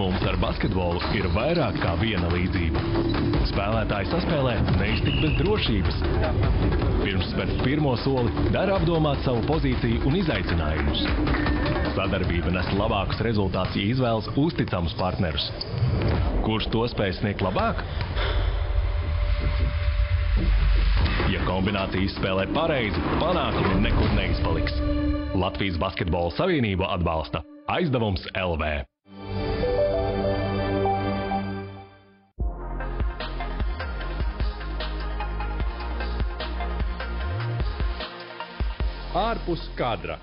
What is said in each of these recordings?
Mums ar basketbolu ir vairāk kā viena līdzība. Spēlētāji saspēlē neiztikt bez drošības. Pirms spērt pirmo soli, dara apdomāt savu pozīciju un izaicinājumus. Sadarbība nes labākus rezultātus, ja izvēlas uzticamus partnerus. Kurš to spēj sniegt labāk? Ja kombinācija izspēlē pareizi, panākumi nekur neizpaliks. Latvijas Basketbola Savienība atbalsta aizdevums LV. Ārpus kadra.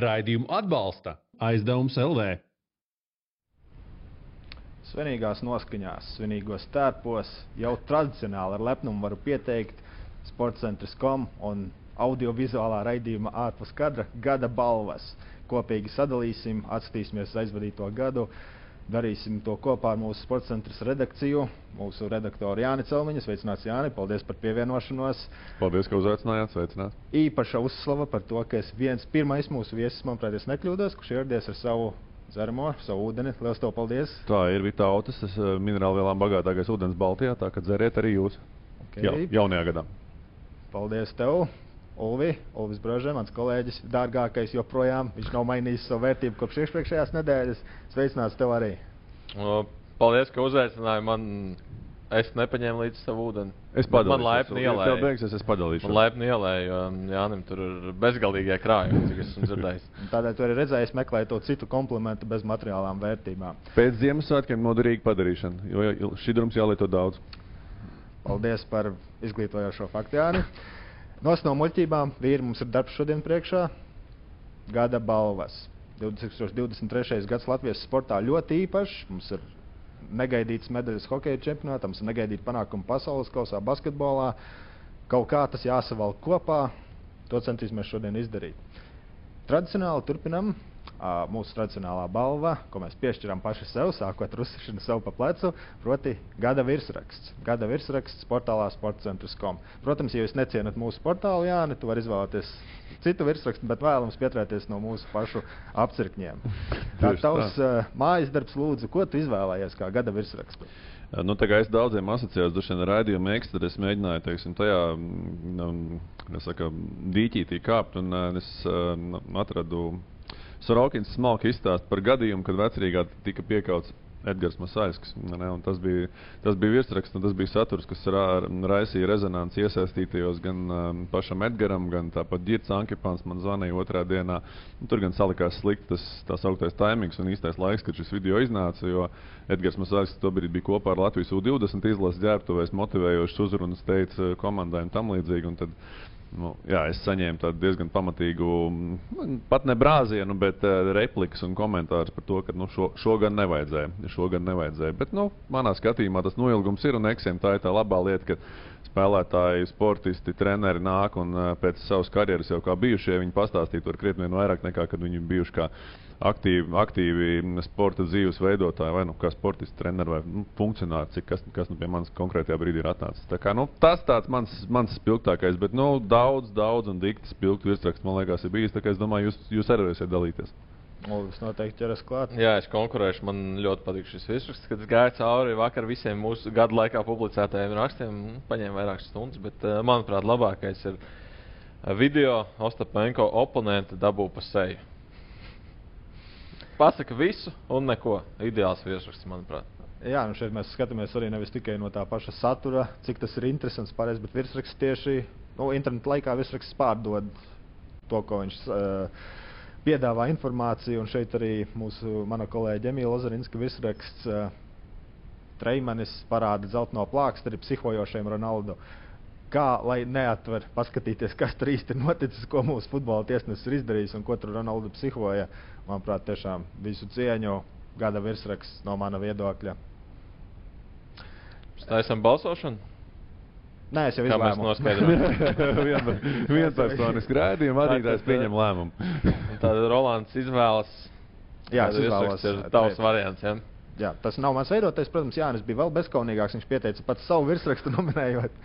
Raidījumu atbalsta aizdevums LV. Svinīgās noskaņās, svinīgos tērpos jau tradicionāli ar lepnumu varu pieteikt sportcentrs.com un audiovizuālā raidījuma ārpus kadra gada balvas. Kopīgi sadalīsim, atskatīsimies aizvadīto gadu. Darīsim to kopā ar mūsu sporta centra redakciju, mūsu redaktoru Jāni Celmiņu. Sveicināts, Jāni! Paldies par pievienošanos. Paldies, ka uzaicinājāt. Sveicināt. Īpaša uzslava par to, ka es viens pirmais mūsu viesis, manuprāt, es nekļūdos, kurš ieradies ar savu dzeramo, savu ūdeni. Lielas to paldies! Tā ir Vita Autas, tas eh, minerālu vielām bagātākais ūdens Baltijā, tā ka dzeriet arī jūs Okay. ja, jaunajā gadā. Paldies tev! Ulvi, Ulvis Brožē, mans kolēģis, dārgākais joprojām. Viņš nav mainījis savu vērtību kopš iepriekšējās nedēļas. Sveicināts tev arī! O, Paldies, ka uzaicināji man. Es nepaņēmu līdzi savu ūdeni. Es padalīšos. Man laipni Ja tev ielēja. beigsies, es padalīšos. Man laipni ielēja, jo Jānim tur ir bezgalīgie krājumi, cik esmu dzirdējis. Tādēļ tu arī redzēji, es meklēju to citu komplimentu bez materiālām vērtībām. Pēc Ziemassvētkiem noderīga padarīšana, jo jo šī drums jālieto daudz. Paldies par izglītojošo faktu, Jāni. Nos no muļķībām, vīri, mums ir darbs šodien priekšā. Gada balvas. 2023. gads Latvijas sportā ļoti īpašs. Mums ir negaidīts medaļas hokeja čempionātā, mums ir negaidīti panākumi pasaules kausā, basketbolā. Kaut kā tas jāsavalk kopā. To centīsimies šodien izdarīt. Tradicionāli turpinam ā, mūsu tradicionālā balva, ko mēs piešķiram paši sev, sākot ar uzsākšanu sev pa plecu, proti, gada virsraksts. Gada virsraksts portālā sportcentrs.com. Protams, ja jūs necienat mūsu portālu, Jāni, tu vari izvēlēties citu virsrakstu, bet vēlams pieturēties no mūsu pašu apcirkņiem. Tā Tieši tavs uh, mājas darbs, lūdzu, ko tu izvēlējies kā gada virsrakstu? Nu, tā kā es daudziem asociējos ar raidījumu ekstu, tad es mēģināju teiksim, tajā um, saka, dīķītī kāpt. Un, uh, es uh, atradu Sorokins smalki izstāstu par gadījumu, kad vecrīgā tika piekauts Edgars un Tas bija, tas bija virsraksts, un tas bija saturs, kas ra raisīja rezonanci iesaistītajos gan um, pašam Edgaram, gan tāpat Girts Ankipāns man zvanīja otrā dienā. Un tur gan salikās slikti tas tā sauktais taimings un īstais laiks, kad šis video iznāca, jo Edgars Masaiskis tobrīd bija kopā ar Latvijas U20 izlases ģērbtuvēs motivējošas uzrunas teica komandai un tam līdzīgi. Un tad, Nu, jā, es saņēmu diezgan pamatīgu, mm, pat ne brāzienu, bet uh, replikas un komentārus par to, ka nu, šo, šo gan nevajadzēja. Šo gan nevajadzēja. Bet, nu, manā skatījumā tas noilgums ir un eksiem tā ir tā labā lieta, ka spēlētāji, sportisti, treneri nāk un uh, pēc savas karjeras jau kā bijušie, viņi pastāstīja tur krietni vairāk nekā kad viņi bijuši kā aktīvi, aktīvi sporta dzīves veidotāji, vai nu kā sportisti, treneri vai nu, funkcionāri, cik kas, kas nu pie manis konkrētajā brīdī ir atnācis. Tā kā, nu, tas tāds mans, mans spilgtākais, bet nu, daudz, daudz un dikti spilgtu virsraksts, man liekas, ir bijis. Tā kā es domāju, jūs, jūs arī varēsiet dalīties. Ulvis noteikti ķeras klāt. Jā, es konkurēšu. Man ļoti patīk šis virsraksts, kad es gāju cauri vakar visiem mūsu gadu laikā publicētajiem rakstiem. Nu, Paņēma vairākas stundas, bet, uh, manuprāt, labākais ir uh, video Ostapenko oponenta dabū pa seju. Pasaka visu un neko. Ideāls virsraksts, manuprāt. Jā, nu šeit mēs skatāmies arī nevis tikai no tā paša satura, cik tas ir interesants, pareizi, bet virsraksts tieši nu, interneta laikā virsraksts pārdod to, ko viņš uh, piedāvā informāciju. Un šeit arī mūsu mana kolēģa Emīla Ozarinska virsraksts uh, Treimanis parāda zeltaino plākstu arī psihojošiem Ronaldu. Kā lai neatver, paskatīties, kas tur īsti ir noticis, ko mūsu futbola tiesnesis ir izdarījis un ko tur Ronaldu psihoja. Manuprāt, tiešām visu cieņu gada virsraksts no mana viedokļa. Taisam balsošanu? Nē, es jau Kā mēs izlēmu. noskaidrojam? Vienpersoniski rādījuma vadītājs Tātad, pieņem lēmumu. Tad Rolands izvēlas. Jā, es kādu izvēlos, virsrakstu ir ā, tavs variants. Ja? Jā, tas nav mans veidotais, protams, Jānis bija vēl bezskaunīgāks. Viņš pieteica pats savu virsrakstu nominējot.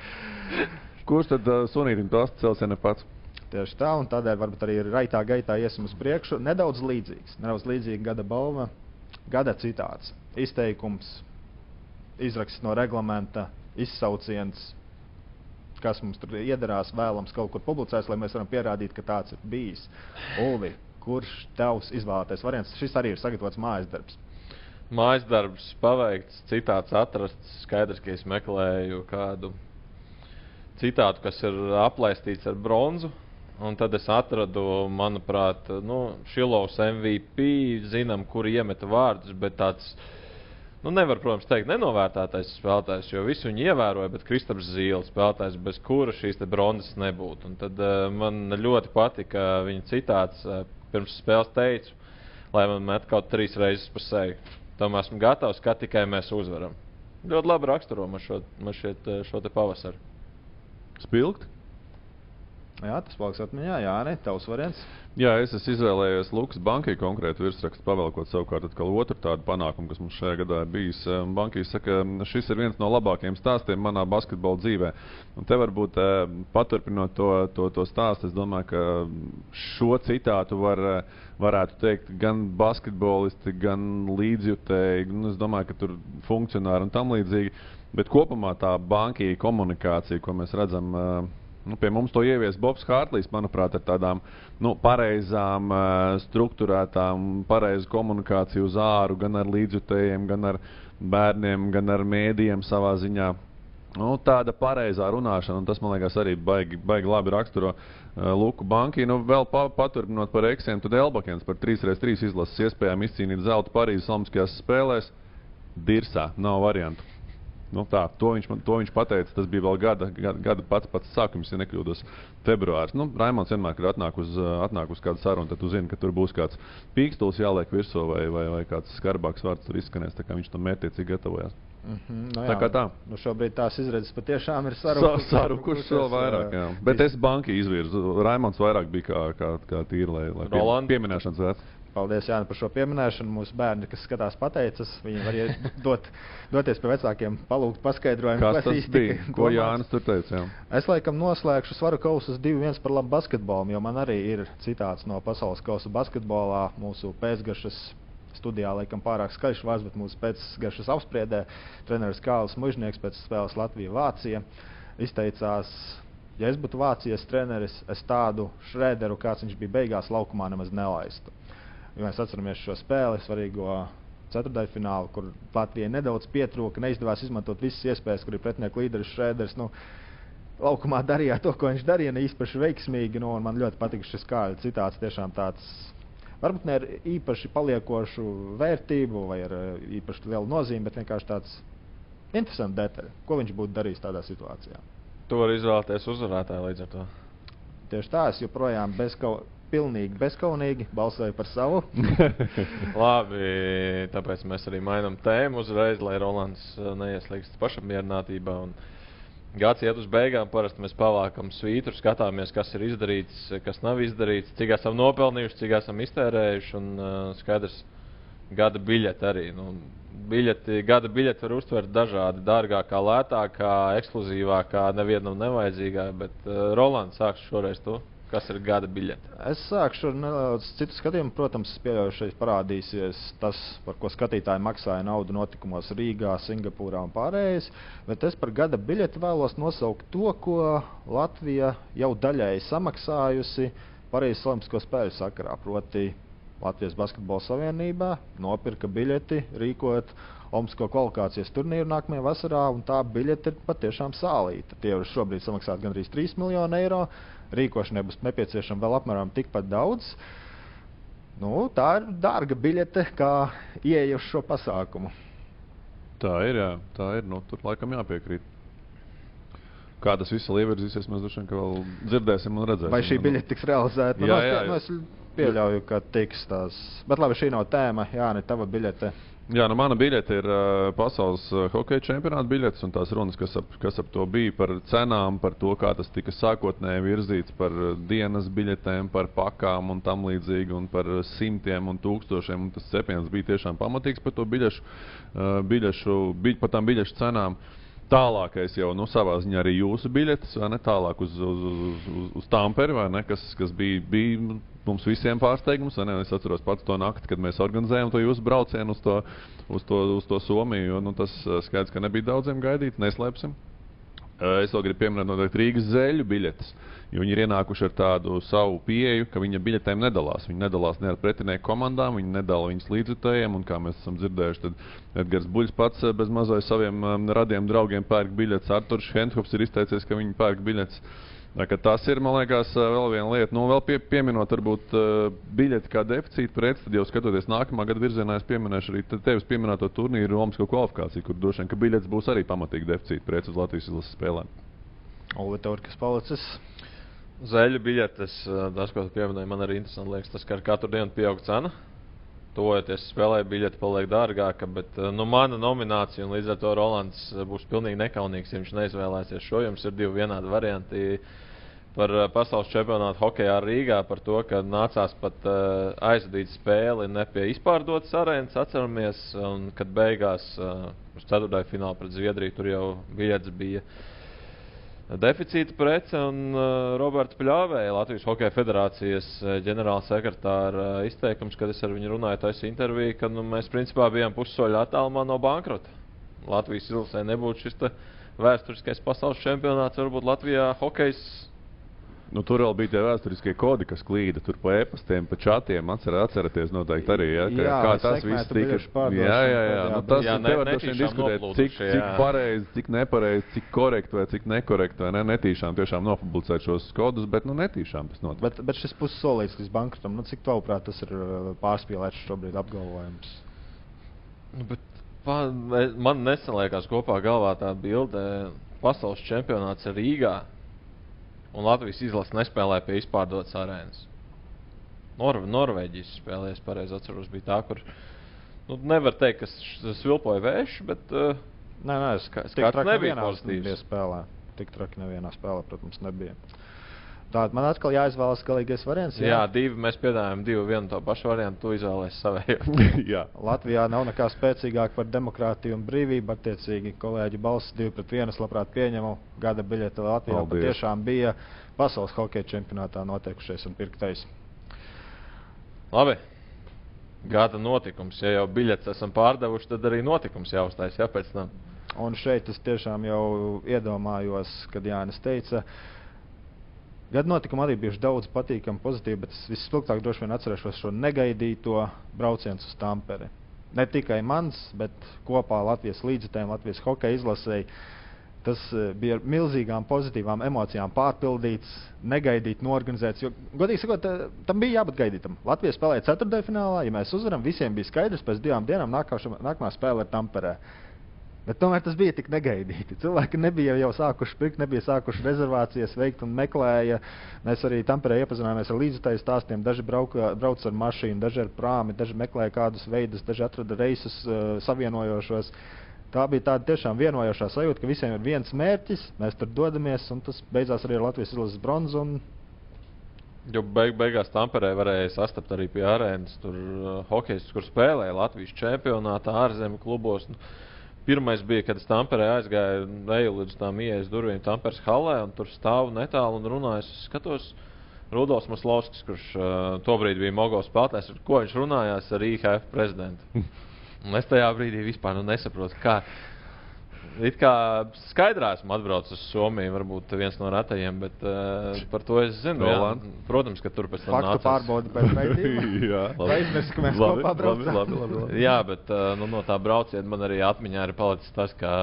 Kurš tad uh, sunītim tos celsienu pats? Tieši tā, un tādēļ varbūt arī raitā gaitā iesim uz priekšu. Nedaudz līdzīgs, nedaudz līdzīga gada balva. Gada citāts, izteikums, izraksts no reglamenta, izsauciens, kas mums tur iedarās, vēlams kaut kur publicēts, lai mēs varam pierādīt, ka tāds ir bijis. Ulvi, kurš tavs izvēlētais variants? Šis arī ir sagatavots mājas darbs. Mājas darbs paveikts, citāts atrasts. Skaidrs, ka es meklēju kādu citātu, kas ir aplaistīts ar bronzu. Un tad es atradu, manuprāt, nu, Šilovs MVP. Zinām, kur iemeta vārdus, bet tāds, nu, nevar, protams, teikt, nenovērtētais spēlētājs, jo visu viņu ievēroja, bet Kristaps Zīles spēlētājs, bez kura šīs bronzas nebūtu. Un tad uh, man ļoti patika viņa citāts, uh, pirms spēles teicu, lai man met kaut trīs reizes pa seju. Tam esmu gatavs, ka tikai mēs uzvaram. Ļoti labi raksturo man šo, man šiet, šo te pavasaru. Spilgt? Jā, tas paliks atmiņā. Jā, ne tavs variants. Jā, es esmu izvēlējies Lukas bankai konkrētu virsrakstu, pavēlkot savukārt atkal otru tādu panākumu, kas mums šajā gadā ir bijis. Bankīs saka, šis ir viens no labākajiem stāstiem manā basketbola dzīvē. Un te varbūt paturpinot to, to, to stāstu, es domāju, ka šo citātu var, varētu teikt gan basketbolisti, gan līdzjutēji. Nu, es domāju, ka tur funkcionāri un tam līdzīgi. Bet kopumā tā bankija komunikācija, ko mēs redzam, nu, pie mums to ievies Bobs Hārtlīs, manuprāt, ar tādām nu, pareizām, struktūrētām, pareizu komunikāciju uz āru, gan ar līdzjutējiem, gan ar bērniem, gan ar mēdījiem savā ziņā. Nu, tāda pareizā runāšana, un tas man liekas arī baigi, baigi labi raksturo uh, Luku Banki. Nu, vēl pa, paturpinot par Eksiem, tad Elbakens par 3x3 izlases iespējām izcīnīt zelta Parīzes Olimpiskajās spēlēs. Dirsā, nav variantu. Nu, tā, to, viņš, man, to viņš pateica. Tas bija vēl gada, gada, gada pats, pats sākums, ja nekļūdos, februāris. Nu, Raimons vienmēr, kad atnāk uz, atnāk uz kādu sarunu, tad tu zini, ka tur būs kāds pīkstils jāliek virsū vai, vai, vai kāds skarbāks vārds tur izskanēs. Viņš tam mērķiecīgi gatavojās. Mm -hmm, no jā, tā kā tā. Nu šobrīd tās izredzes patiešām ir sarukušas. Sarukušas vēl vairāk, jā. Bet es banki izvirzu. Raimons vairāk bija kā, kā, kā tīri, lai, lai pie, pieminēšanas vērts. Paldies Jānis, par šo pieminēšanu. Mūsu bērni, kas skatās, pateicas. Viņi var dot, doties pie vecākiem, palūgt paskaidrojumu, kas tas bija. Ko Jānis tur teica? Jā. Es laikam noslēgšu svaru kausus 2-1 par labu basketbolu, jo man arī ir citāts no pasaules kausa basketbolā. Mūsu pēcgašas studijā laikam pārāk skaļš vārds, bet mūsu pēcgašas apspriedē treneris Kāls Mužnieks pēc spēles Latvija-Vācija izteicās. Ja es būtu Vācijas treneris, es tādu Šrēderu, kāds viņš bija beigās, laukumā nemaz nelaistu. Ja mēs atceramies šo spēli, svarīgo ceturdaļfinālu, kur Latvijai nedaudz pietrūka, neizdevās izmantot visas iespējas, kur ir pretinieku līderis Šrēders. Nu, laukumā darīja to, ko viņš darīja, ne īpaši veiksmīgi. Nu, man ļoti patīk šis kāļu citāts. Tiešām tāds, varbūt ne ar īpaši paliekošu vērtību vai ar eh, īpaši lielu nozīmi, bet vienkārši tāds interesants detaļs, ko viņš būtu darījis tādā situācijā. Tu vari izvēlēties uzvarētāju līdz ar to. Tieši tā, es joprojām bez kaut kā pilnīgi bezskaunīgi balsoja par savu. Labi, tāpēc mēs arī mainām tēmu uzreiz, lai Rolands uh, neieslīgst pašapmierinātībā. Gads iet uz beigām, parasti mēs pavākam svītru, skatāmies, kas ir izdarīts, kas nav izdarīts, cik esam nopelnījuši, cik esam iztērējuši. Un, uh, skaidrs, gada biļete arī. Nu, biļeti, gada biļeti var uztvert dažādi. Dārgākā, lētākā, ekskluzīvākā, nevienam nevajadzīgā. Bet uh, Rolands sāks šoreiz to. Kas ir gada biļete? Es sākšu ar nedaudz citu skatījumu. Protams, pieļauju, šeit parādīsies tas, par ko skatītāji maksāja naudu notikumos Rīgā, Singapūrā un pārējais. Bet es par gada biļeti vēlos nosaukt to, ko Latvija jau daļēji samaksājusi Parīzes Olimpisko spēļu sakarā. Proti, Latvijas Basketbola Savienībā nopirka biļeti rīkot Olimpisko kvalifikācijas turnīru nākamajā vasarā, un tā biļete ir patiešām sālīta. Tie ir šobrīd samaksāti gandrīz 3 miljoni eiro rīkošanai būs nepieciešama vēl apmēram tikpat daudz. Nu, tā ir dārga biļete, kā ieeja uz šo pasākumu. Tā ir, jā, tā ir. Nu, tur laikam jāpiekrīt. Kā tas viss ievirzīsies, mēs droši vien vēl dzirdēsim un redzēsim. Vai šī biļete tiks realizēta? Nu, jā, jā, jā. Nu, es pieļauju, ka tiks tās. Bet labi, šī nav tēma. Jā, ne tava biļete. Jā, nu mana biļete ir uh, pasaules uh, hokeja čempionāta biļetes, un tās runas, kas ap, kas ap to bija par cenām, par to, kā tas tika sākotnēji virzīts, par uh, dienas biļetēm, par pakām un tam līdzīgi, un par simtiem un tūkstošiem. Un tas cepiens bija tiešām pamatīgs par to biļešu, uh, biļešu bi, par tām biļešu cenām. Tālākais jau nu, savā ziņā arī jūsu biļetes, vai ne? Tālāk uz, uz, uz, uz, uz Tamperi, vai ne? Kas, kas bija, bija mums visiem pārsteigums. Es atceros pats to nakti, kad mēs organizējām to jūsu braucienu uz to, uz to, uz to Somiju. Jo, nu, tas uh, skaidrs, ka nebija daudziem gaidīt, neslēpsim. Uh, Es vēl gribu pieminēt noteikti Rīgas zeļu biļetes. Viņi ir ienākuši ar tādu savu pieeju, ka viņa biļetēm nedalās. Viņi nedalās ne ar pretinieku komandām, viņi nedala viņas līdzjutējiem. Kā mēs esam dzirdējuši, tad Edgars Buļs pats eh, bez mazai saviem radiem draugiem pērk biļetes. Arthurs Hendhops ir izteicies, ka viņi pērk biļetes. Tas ir, man liekas, vēl viena lieta. Nu, vēl pie, pieminot, varbūt biļeti kā deficīta preci, tad jau skatoties nākamā gada virzienā, es pieminēšu arī te- tevis pieminēto turnīru Romasko kvalifikāciju, kur droši vien, ka biļetes būs arī pamatīgi deficīta preci uz Latvijas izlases spēlēm. Tur, kas palicis. Zeļu biļetes, tas, ko tu pieminēji, man arī interesanti liekas, tas, ka ar katru dienu pieaug cena. Tojoties spēlē, biļete paliek dārgāka, bet eh, nu, mana nominācija, un līdz ar to Rolands eh, būs pilnīgi nekaunīgs, ja viņš neizvēlēsies šo. Jums ir divi vienādi varianti par eh, pasaules čempionātu hokeja Rīgā, par to, ka nācās pat uh, aizvadīt spēli ne pie izpārdotas arēnas, atceramies, un kad beigās uh, uz ceturtajā finālā pret Zviedriju tur jau biļetes bija deficīta prece. Un uh, Roberts Pļāvēja, Latvijas Hokeja Federācijas uh, ģenerāla sekretāra uh, izteikums, kad es ar viņu runāju, tas intervija, ka nu, mēs principā bijām pussoļu attālumā no bankrota. Latvijas izlasē nebūtu šis vēsturiskais pasaules čempionāts, varbūt Latvijā hokejs. Nu, tur vēl bija tie vēsturiskie kodi, kas klīda tur pa e-pastiem, pa čatiem. Atcer, atceraties, noteikti arī. Ja, ka, Jā, kā tas viss tika. Jā, jā, jā. Nu, tas Jā, ne- tev droši vien netīšām diskutēt, cik, cik pareizi, cik nepareizi, cik korekti vai cik nekorekti, vai ne, netīšām tiešām nopublicēt šos kodus, bet nu netīšām tas notiek. Bet, bet šis pussolīts līdz bankrotam, nu, cik tavuprāt tas ir uh, pārspīlēts šobrīd apgalvojums? Nu, bet pa, man nesen liekas kopā galvā tā bilde. Pasaules čempionāts ir Rīgā, un Latvijas izlase nespēlē pie izpārdotas arēnas. Nor Norvēģijas spēlē, es pareizi atceros, bija tā, kur nu, nevar teikt, ka svilpoja vējš, bet uh, Nē, nē, es Ska- skats nebija pozitīvs. Tik traki nevienā spēlē, protams, nebija. Tātad man atkal jāizvēlas galīgais variants. jā, divi mēs piedāvājam, divu vienu to pašu variantu, tu izvēlēsies savējo. jā. Latvijā nav nekā spēcīgāka par demokrātiju un brīvību. Attiecīgi, kolēģi balss divi pret vienu. Es labprāt pieņemu. Gada biļete Latvijā Paldies. patiešām bija pasaules hokeja čempionātā notiekušais un pirktais. Labi. Gada notikums. Ja jau biļetes esam pārdevuši, tad arī notikums jāuztais. Jā, pēc tam. Un šeit es tiešām jau iedomājos, kad Jānis teica, Gada notikumi arī bijuši daudz patīkami, pozitīvi, bet es visspilgtāk droši vien atcerēšos šo negaidīto braucienu uz Tamperi. Ne tikai mans, bet kopā Latvijas līdzekļiem, Latvijas hokeja izlasēji. Tas eh, bija ar milzīgām pozitīvām emocijām pārpildīts, negaidīts, norganizēts. Jo, godīgi sakot, eh, tam bija jābūt gaidītam. Latvija spēlēja ceturtajā finālā. Ja mēs uzvaram, visiem bija skaidrs, pēc divām dienām nākošā, nākamā spēle ir Tamperē. Bet tomēr tas bija tik negaidīti. Cilvēki nebija jau sākuši pirkt, nebija sākuši rezervācijas veikt un meklēja. Mēs arī Tamperē iepazināmies ar līdzekļu stāstiem. Daži brauka, brauc ar mašīnu, daži ar prāmi, daži meklēja kādus veidus, daži atrada reisus uh, savienojošos. Tā bija tāda tiešām vienojošā sajūta, ka visiem ir viens mērķis, mēs tur dodamies, un tas beidzās arī ar Latvijas izlases bronzu. Un... Jo beig, beigās Tamperē varēja sastapt arī pie arēnas. Tur uh, hokejs, kur spēlēja Latvijas čempionātā, ārzemju klubos. Nu, Pirmais bija, kad es Tamperē aizgāju, eju līdz tām ielas durvīm Tamperes halē, un tur stāvu netālu un runāju. Es skatos, Rudolfs Maslovskis, kurš uh, tobrīd bija Mogos spēlētājs, ar ko viņš runājās ar IHF prezidentu. Un es tajā brīdī vispār nu, nesaprotu, kā. It kā skaidrā esmu atbraucis uz Somiju, varbūt viens no retajiem, bet uh, par to es zinu. Jā, protams, ka tur pēc tam Faktu nācās- pārbaudi pēc raidījuma. jā, Vai aizmirsti, ka mēs Labi, kopā braucām? Labi, labi, labi, labi. Jā, bet uh, nu, no tā brauciena man arī atmiņā ir palicis tas, ka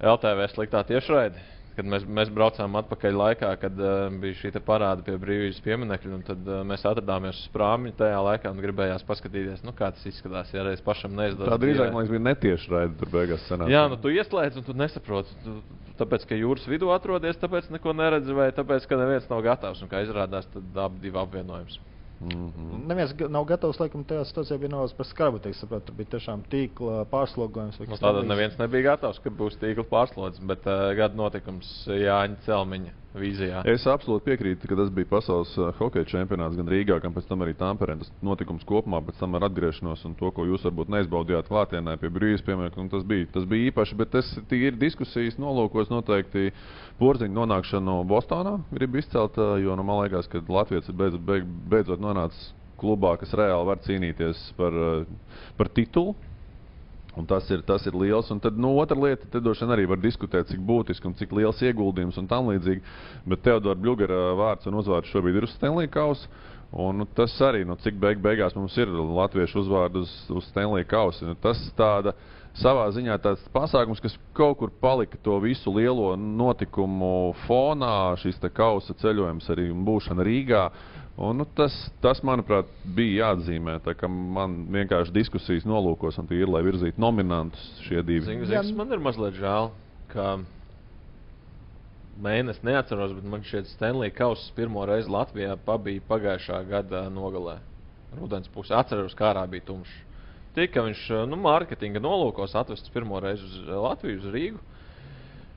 LTV sliktā tiešraide, kad mēs, mēs braucām atpakaļ laikā, kad uh, bija šī parāda pie brīvības pieminiekļa, un tad uh, mēs atradāmies uz prāmiņa tajā laikā un gribējās paskatīties, nu, kā tas izskatās, ja reiz pašam neizdodas. Tā drīzāk, man bija netieši raida tur beigās sanāca. Jā, nu tu ieslēdz un tu nesaproti. Tu, tāpēc, ka jūras vidū atrodies, tāpēc neko neredzi, vai tāpēc, ka neviens nav gatavs. Un kā izrādās, tad abi divi apvienojums. Mm -hmm. Neviens nav gatavs, laikam, tajā situācijā nav par skarbu. teikt, saprot, Tur bija tiešām tīkla pārslogojums. Nu, Tātad neviens nebija gatavs, ka būs tīkla pārslodzes, bet uh, gada notikums Jāņa Celmiņa vīzijā. Es absolūti piekrītu, ka tas bija pasaules uh, hokeja čempionāts gan Rīgā, gan pēc tam arī Tamperē. Tas notikums kopumā, pēc tam ar atgriešanos un to, ko jūs varbūt neizbaudījāt klātienē pie brīvības piemēra, tas bija, tas bija īpaši. Bet tas ir diskusijas nolūkos noteikti porziņu nonākšanu Bostonā. Gribu izcelt, uh, jo nu, man liekas, ka Latvijas ir beidz, beid, beidzot nonācis klubā, kas reāli var cīnīties par, uh, par titulu. Un tas ir, tas ir liels. Un tad, nu, otra lieta, te droši vien arī var diskutēt, cik būtiski un cik liels ieguldījums un tam līdzīgi. Bet Teodora Bļūgara vārds un uzvārds šobrīd ir uz Stanley Kausa. Un, nu, tas arī, nu, cik beig beigās mums ir latviešu uzvārdu uz, uz Stanley Kausa. Nu, tas tāda savā ziņā tāds pasākums, kas kaut kur palika to visu lielo notikumu fonā, šis kausa ceļojums arī būšana Rīgā. Un, nu, tas, tas, manuprāt, bija jāatzīmē. Man vienkārši diskusijas nolūkos, un tie ir, lai virzītu nominantus šie divi. Zin, zin, man ir mazliet žēl, ka mēnesi neatceros, bet man šķiet, Stanley Kauss pirmo reizi Latvijā pabija pagājušā gada nogalē. Rudens pusē atceros, kā ārā bija tumšs. Tika viņš nu, mārketinga nolūkos atvests pirmo reizi uz Latviju, uz Rīgu.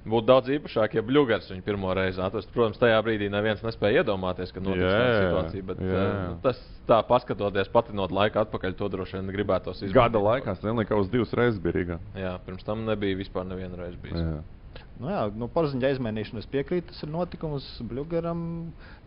Būtu daudz īpašāk, ja Bluegers viņu pirmo reizi atrastu. Protams, tajā brīdī neviens nespēja iedomāties, ka notiks tāda situācija. Bet, jā. uh, tas tā, paskatoties, patinot laiku atpakaļ, to droši vien gribētos izdarīt. Gada laikā Stanley Kauss divas reizes bija Rīgā. Jā, pirms tam nebija vispār neviena reize bijis. Jā. Nu jā, nu, porziņa aizmainīšana, es piekrītu, tas ir notikums. Bluegaram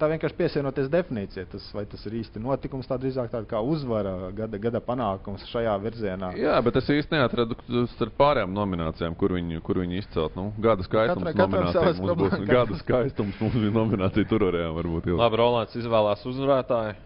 tā vienkārši piesienoties definīcijai. Tas, vai tas ir īsti notikums, tā drīzāk tāda kā uzvara, gada, gada panākums šajā virzienā. Jā, bet es īsti neatradu starp pārējām nominācijām, kur viņi, kur viņi izcelt. Nu, gada skaistums Katra, nominācija mums būs. Gada skaistums mums bija nominācija tur varējām varbūt. Ilgi. Labi, Rolands izvēlās uzvarētāju.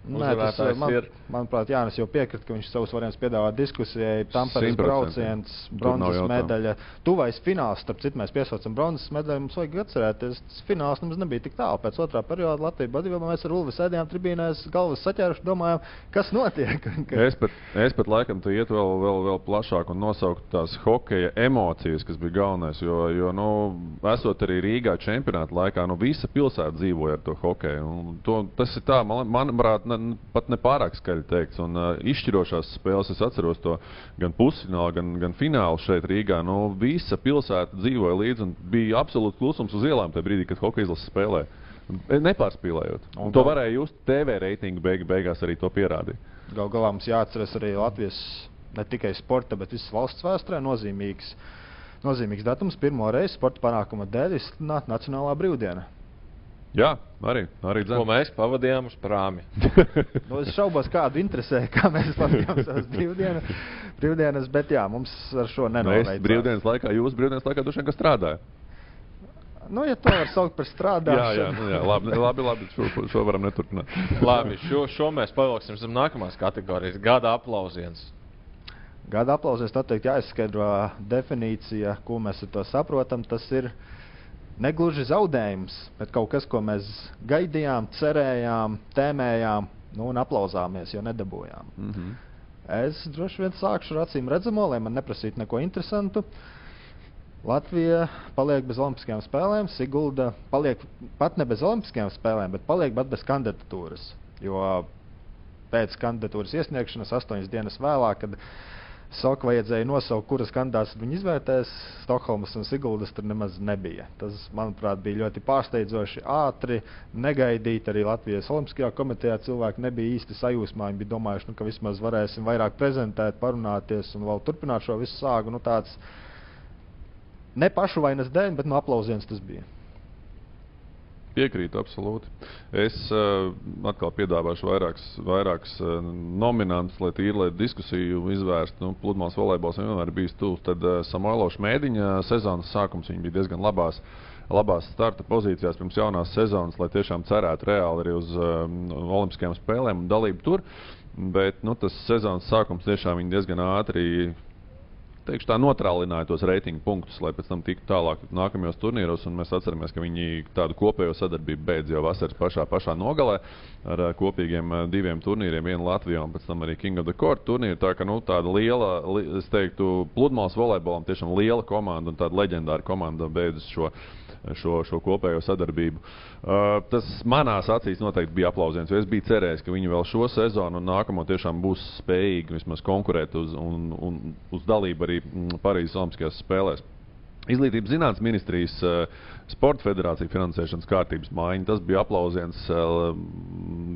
Nē, tas, man, ir. manuprāt, Jānis jau piekrita, ka viņš savus variantus piedāvā diskusijai. Tamperes brauciens, bronzas medaļa. Tuvais fināls, starp citu, mēs piesaucam bronzas medaļu. Mums vajag atcerēties, tas fināls nemaz nebija tik tālu. Pēc otrā perioda Latvijas badījumā mēs ar Ulvi sēdījām tribīnēs, galvas saķēruši, domājām, kas notiek. es, pat, es pat laikam tu iet vēl, vēl, vēl plašāk un nosaukt tās hokeja emocijas, kas bija galvenais. Jo, jo nu, esot arī Rīgā čempionāta laikā, nu, visa pilsēta dzīvoja ar to hokeju. To, tas ir tā, man, manuprāt, ne, pat ne pārāk skaļi teikts. Un, uh, izšķirošās spēles, es atceros to gan pusfinālu, gan, gan finālu šeit Rīgā. Nu, visa pilsēta dzīvoja līdzi un bija absolūts klusums uz ielām tajā brīdī, kad hokeja izlases spēlē. Nepārspīlējot. Un, un to varēja just TV reitingu beig, beigās arī to pierādīt. Galu galā mums jāatcerās arī Latvijas ne tikai sporta, bet visas valsts vēsturē nozīmīgs, nozīmīgs datums. Pirmo reizi sporta panākuma dēļ izsludināta Nacionālā brīvdiena. Jā, arī, arī dzēn. Ko mēs pavadījām uz prāmi. nu, es šaubos, kādu interesē, kā mēs pavadījām savas brīvdienas, brīvdienas, bet jā, mums ar šo nenoveicās. Mēs brīvdienas laikā, jūs brīvdienas laikā duši vien, ka strādājat. Nu, ja to var saukt par strādāšanu. jā, jā, nu, jā labi, labi, labi šo, šo varam neturpināt. labi, šo, šo mēs pavilksim zem nākamās kategorijas. Gada aplausiens. Gada aplausiens noteikti jāizskaidro definīcija, ko mēs ar to saprotam. Tas ir uh, negluži zaudējums, bet kaut kas, ko mēs gaidījām, cerējām, tēmējām nu, un aplauzāmies, jo nedabūjām. Mm -hmm. Es droši vien sākšu ar acīm redzamo, lai man neprasītu neko interesantu. Latvija paliek bez Olimpiskajām spēlēm, Sigulda paliek pat ne bez Olimpiskajām spēlēm, bet paliek pat bez kandidatūras. Jo pēc kandidatūras iesniegšanas, astoņas dienas vēlāk, kad Saka, vajadzēja nosaukt, kuras kandidātus viņi izvērtēs. Stokholmas un Siguldas tur nemaz nebija. Tas, manuprāt, bija ļoti pārsteidzoši ātri, negaidīti. Arī Latvijas Olimpiskajā komitejā cilvēki nebija īsti sajūsmā. Viņi bija domājuši, nu, ka vismaz varēsim vairāk prezentēt, parunāties un vēl turpināt šo visu sāgu. Nu, tāds ne pašu vainas dēļ, bet no aplausiens tas bija. Piekrītu, absolūti. Es uh, atkal piedāvāšu vairākus, vairākus uh, nominantus, lai tīri lai diskusiju izvērstu. Nu, Pludmales volejbols vienmēr bijis tuvs. Tad uh, Samuēloša mēdiņa sezonas sākums bija diezgan labās. Labās starta pozīcijās pirms jaunās sezonas, lai tiešām cerētu reāli arī uz um, Olimpiskajām spēlēm un dalību tur. Bet nu, tas sezonas sākums tiešām diezgan ātri teikšu, tā notrālināja tos reitingu punktus, lai pēc tam tiktu tālāk nākamajos turnīros. Mēs atceramies, ka viņi tādu kopējo sadarbību beidz jau vasaras pašā, pašā nogalē ar kopīgiem diviem turnīriem, vienu Latvijā un pēc tam arī King of the Court turnīru. Tā kā nu, tāda liela, es teiktu, pludmales volejbolam tiešām liela komanda un tāda leģendāra komanda beidzas šo šo, šo kopējo sadarbību. Uh, tas manās acīs noteikti bija aplausiens, jo es biju cerējis, ka viņi vēl šo sezonu un nākamo tiešām būs spējīgi vismaz konkurēt uz, un, un, uz dalību arī mm, Parīzes Olimpiskajās spēlēs. Izglītības zinātnes ministrijas uh, sporta federācija finansēšanas kārtības maiņa. Tas bija aplausiens uh,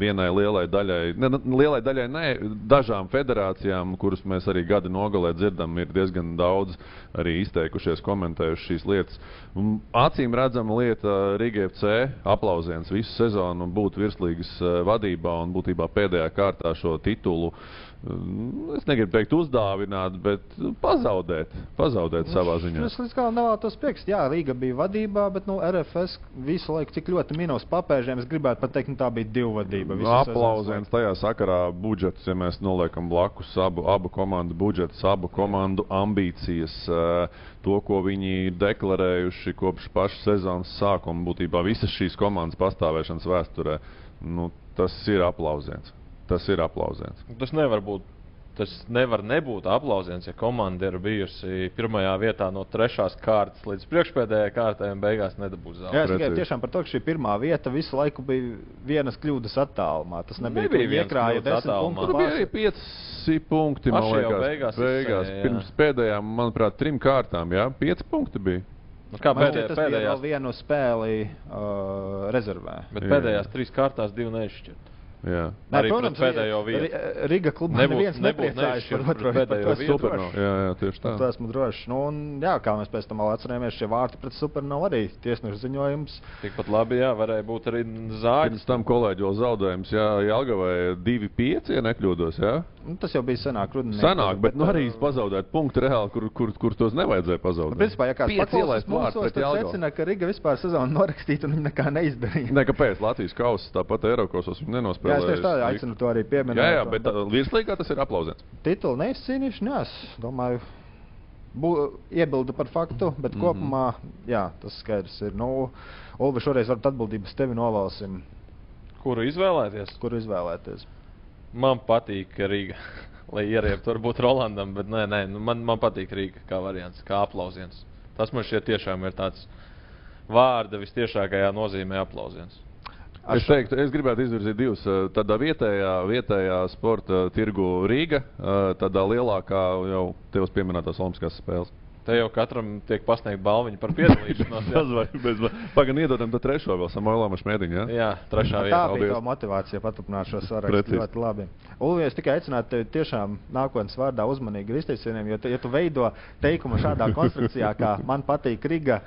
vienai lielai daļai, ne, lielai daļai ne, dažām federācijām, kuras mēs arī gada nogalē dzirdam, ir diezgan daudz arī izteikušies, komentējuši šīs lietas. Un acīm redzama lieta Riga FC aplausiens visu sezonu būt virslīgas uh, vadībā un būtībā pēdējā kārtā šo titulu es negribu teikt, uzdāvināt, bet pazaudēt, pazaudēt savā ziņā. Es līdz galam nevēlos piekrist. Jā, Rīga bija vadībā, bet nu, RFS visu laiku cik ļoti minus papēžiem. Es gribētu pateikt, ka nu, tā bija divu vadība. Aplausiens tajā sakarā budžets, ja mēs noliekam blakus abu, abu komandu budžetus, abu komandu ambīcijas, to, ko viņi ir deklarējuši kopš paša sezonas sākuma, būtībā visas šīs komandas pastāvēšanas vēsturē. Nu, tas ir aplausiens tas ir aplausiens. Tas nevar būt. Tas nevar nebūt aplausiens, ja komanda ir bijusi pirmajā vietā no trešās kārtas līdz priekšpēdējai kārtai un beigās nedabūs zelta. Jā, es tikai tiešām par to, ka šī pirmā vieta visu laiku bija vienas kļūdas attālumā. Tas nebija, nebija iekrāja desmit punktu. Tur bija arī pieci punkti, man liekas, beigās. beigās izsēja, pirms pēdējām, manuprāt, trim kārtām, jā, pieci punkti bija. Nu, kā pēdējā, pēdējās... vienu spēli uh, rezervē. Bet jā. pēdējās trīs kārtās divi neizšķirt. Jā. Nē, arī protams, pēdējo vietu. Riga klubā nebūs, neviens nepriecājas par otro pēdējo vietu. Super, no. jā, jā, tieši tā. To esmu drošs. Nu, un, jā, kā mēs pēc tam vēl atceramies, šie vārti pret super nav arī tiesnešu ziņojums. Tikpat labi, jā, varēja būt arī zāģis. Pirms tam kolēģi vēl zaudējums, jā, Jālgavai 2-5, ja nekļūdos, jā? Nu, tas jau bija senāk, rudenī. Senāk, bet, bet nu, arī pazaudēt punktu reāli, kur, kur, kur tos nevajadzēja pazaudēt. Nu, principā, ja kāds paklausās mūsos, tad secina, ka Riga vispār sezonu norakstīja un viņi nekā neizdarīja. Ne, kāpēc Latvijas kausa tāpat Eirokosos viņi nenospēlēja? Jā, es tieši tā aicinu to arī pieminēt. Jā, jā, bet virslīgā tas ir aplauzēts. Titulu neizcīnīšu, nē, es domāju. Bū, iebildu par faktu, bet mm -hmm. kopumā jā, tas skaidrs ir. Nu, Olga, šoreiz varat atbildības tevi novalsim. Kuru izvēlēties? Kuru izvēlēties? Man patīk Rīga. Lai ieriebtu, varbūt Rolandam, bet nē, nē nu man, man patīk Rīga kā variants, kā aplausiens. Tas man šķiet tiešām ir tāds vārda visciešākajā nozīmē aplausiens. Es, teiktu, es gribētu izvirzīt divus. Tādā vietējā, vietējā sporta tirgu Rīga, tādā lielākā jau tevis pieminētās Olimpiskās spēles. Te jau katram tiek pasniegta balviņa par piedalīšanos. Pagaidām, iedodam to trešo vēl Samuēlam Šmētiņam. Ja? Jā, trešā vietā. Tā bija tā motivācija paturpināt šo sarakstu. Ļoti labi. Ulvi, es tikai aicinātu tevi tiešām nākotnes vārdā uzmanīgi izteicieniem, jo, ja tu veido teikumu šādā konstrukcijā, kā man patīk Riga,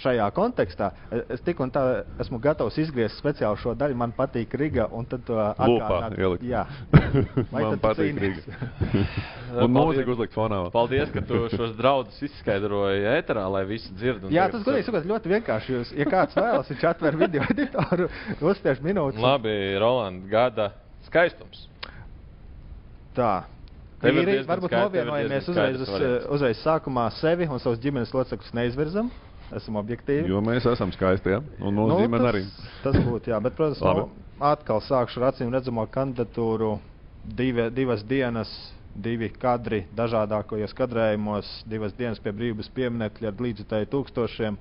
šajā kontekstā. Es tik un tā esmu gatavs izgriezt speciāli šo daļu. Man patīk Riga, tad to atgādināt. Jā, man patīk Riga. un mūzika uzlikt fonā. Paldies, ka tu šos draudus izskaidroji ēterā, lai visi dzird. Jā, tas godīgi sakot ļoti vienkārši. Jūs, ja kāds vēlas, viņš atver video editoru, uzspiež minūtes. Labi, Roland, gada skaistums. Tā. Tīri, varbūt novienojamies uzreiz, uz, uzreiz sākumā sevi un savus ģimenes locekļus neizvirzam esam objektīvi. Jo mēs esam skaisti, ja? un mūsu nu, ģimene arī. Tas būtu, jā, bet, protams, nu, atkal sākšu ar acīm redzamo kandidatūru. Divi, divas dienas, divi kadri dažādākajos kadrējumos, divas dienas pie brīvības pieminekļa ar līdzutēju tūkstošiem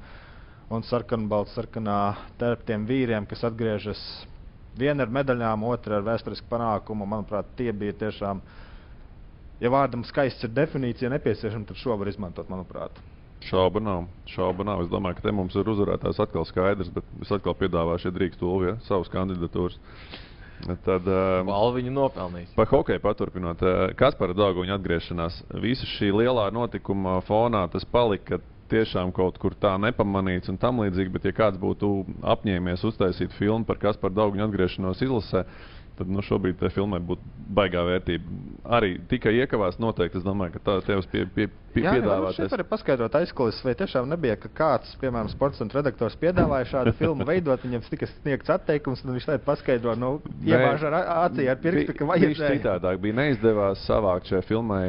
un sarkanbalts sarkanā terptiem vīriem, kas atgriežas viena ar medaļām, otra ar vēsturisku panākumu. Manuprāt, tie bija tiešām, ja vārdam skaists ir definīcija nepieciešama, tad šo var izmantot, manuprāt. Šauba nav. Šauba nav. Es domāju, ka te mums ir uzvarētājs atkal skaidrs, bet es atkal piedāvāšu, ja drīkst Ulvi, ja, savas kandidatūras. Tad, uh, Balviņu nopelnījis. Par hokeju paturpinot, uh, kas par Dānguņu atgriešanās. Visa šī lielā notikuma fonā tas palika tiešām kaut kur tā nepamanīts un tam līdzīgi, bet ja kāds būtu apņēmies uztaisīt filmu par Kasparu Dānguņu atgriešanos izlasē, tad nu, šobrīd tai filmai būtu baigā vērtība. Arī tikai iekavās noteikti. Es domāju, ka tā tev pie, pie, Jā, piedāvāt. Jā, var paskaidrot aizkulis, vai tiešām nebija, ka kāds, piemēram, sports un redaktors piedāvāja šādu filmu veidot, viņam tika sniegts atteikums, un viņš tad paskaidro, nu, iebāž ar acī ar pirkstu, ka vajag. Viņš citādāk bija neizdevās savākt šai filmai,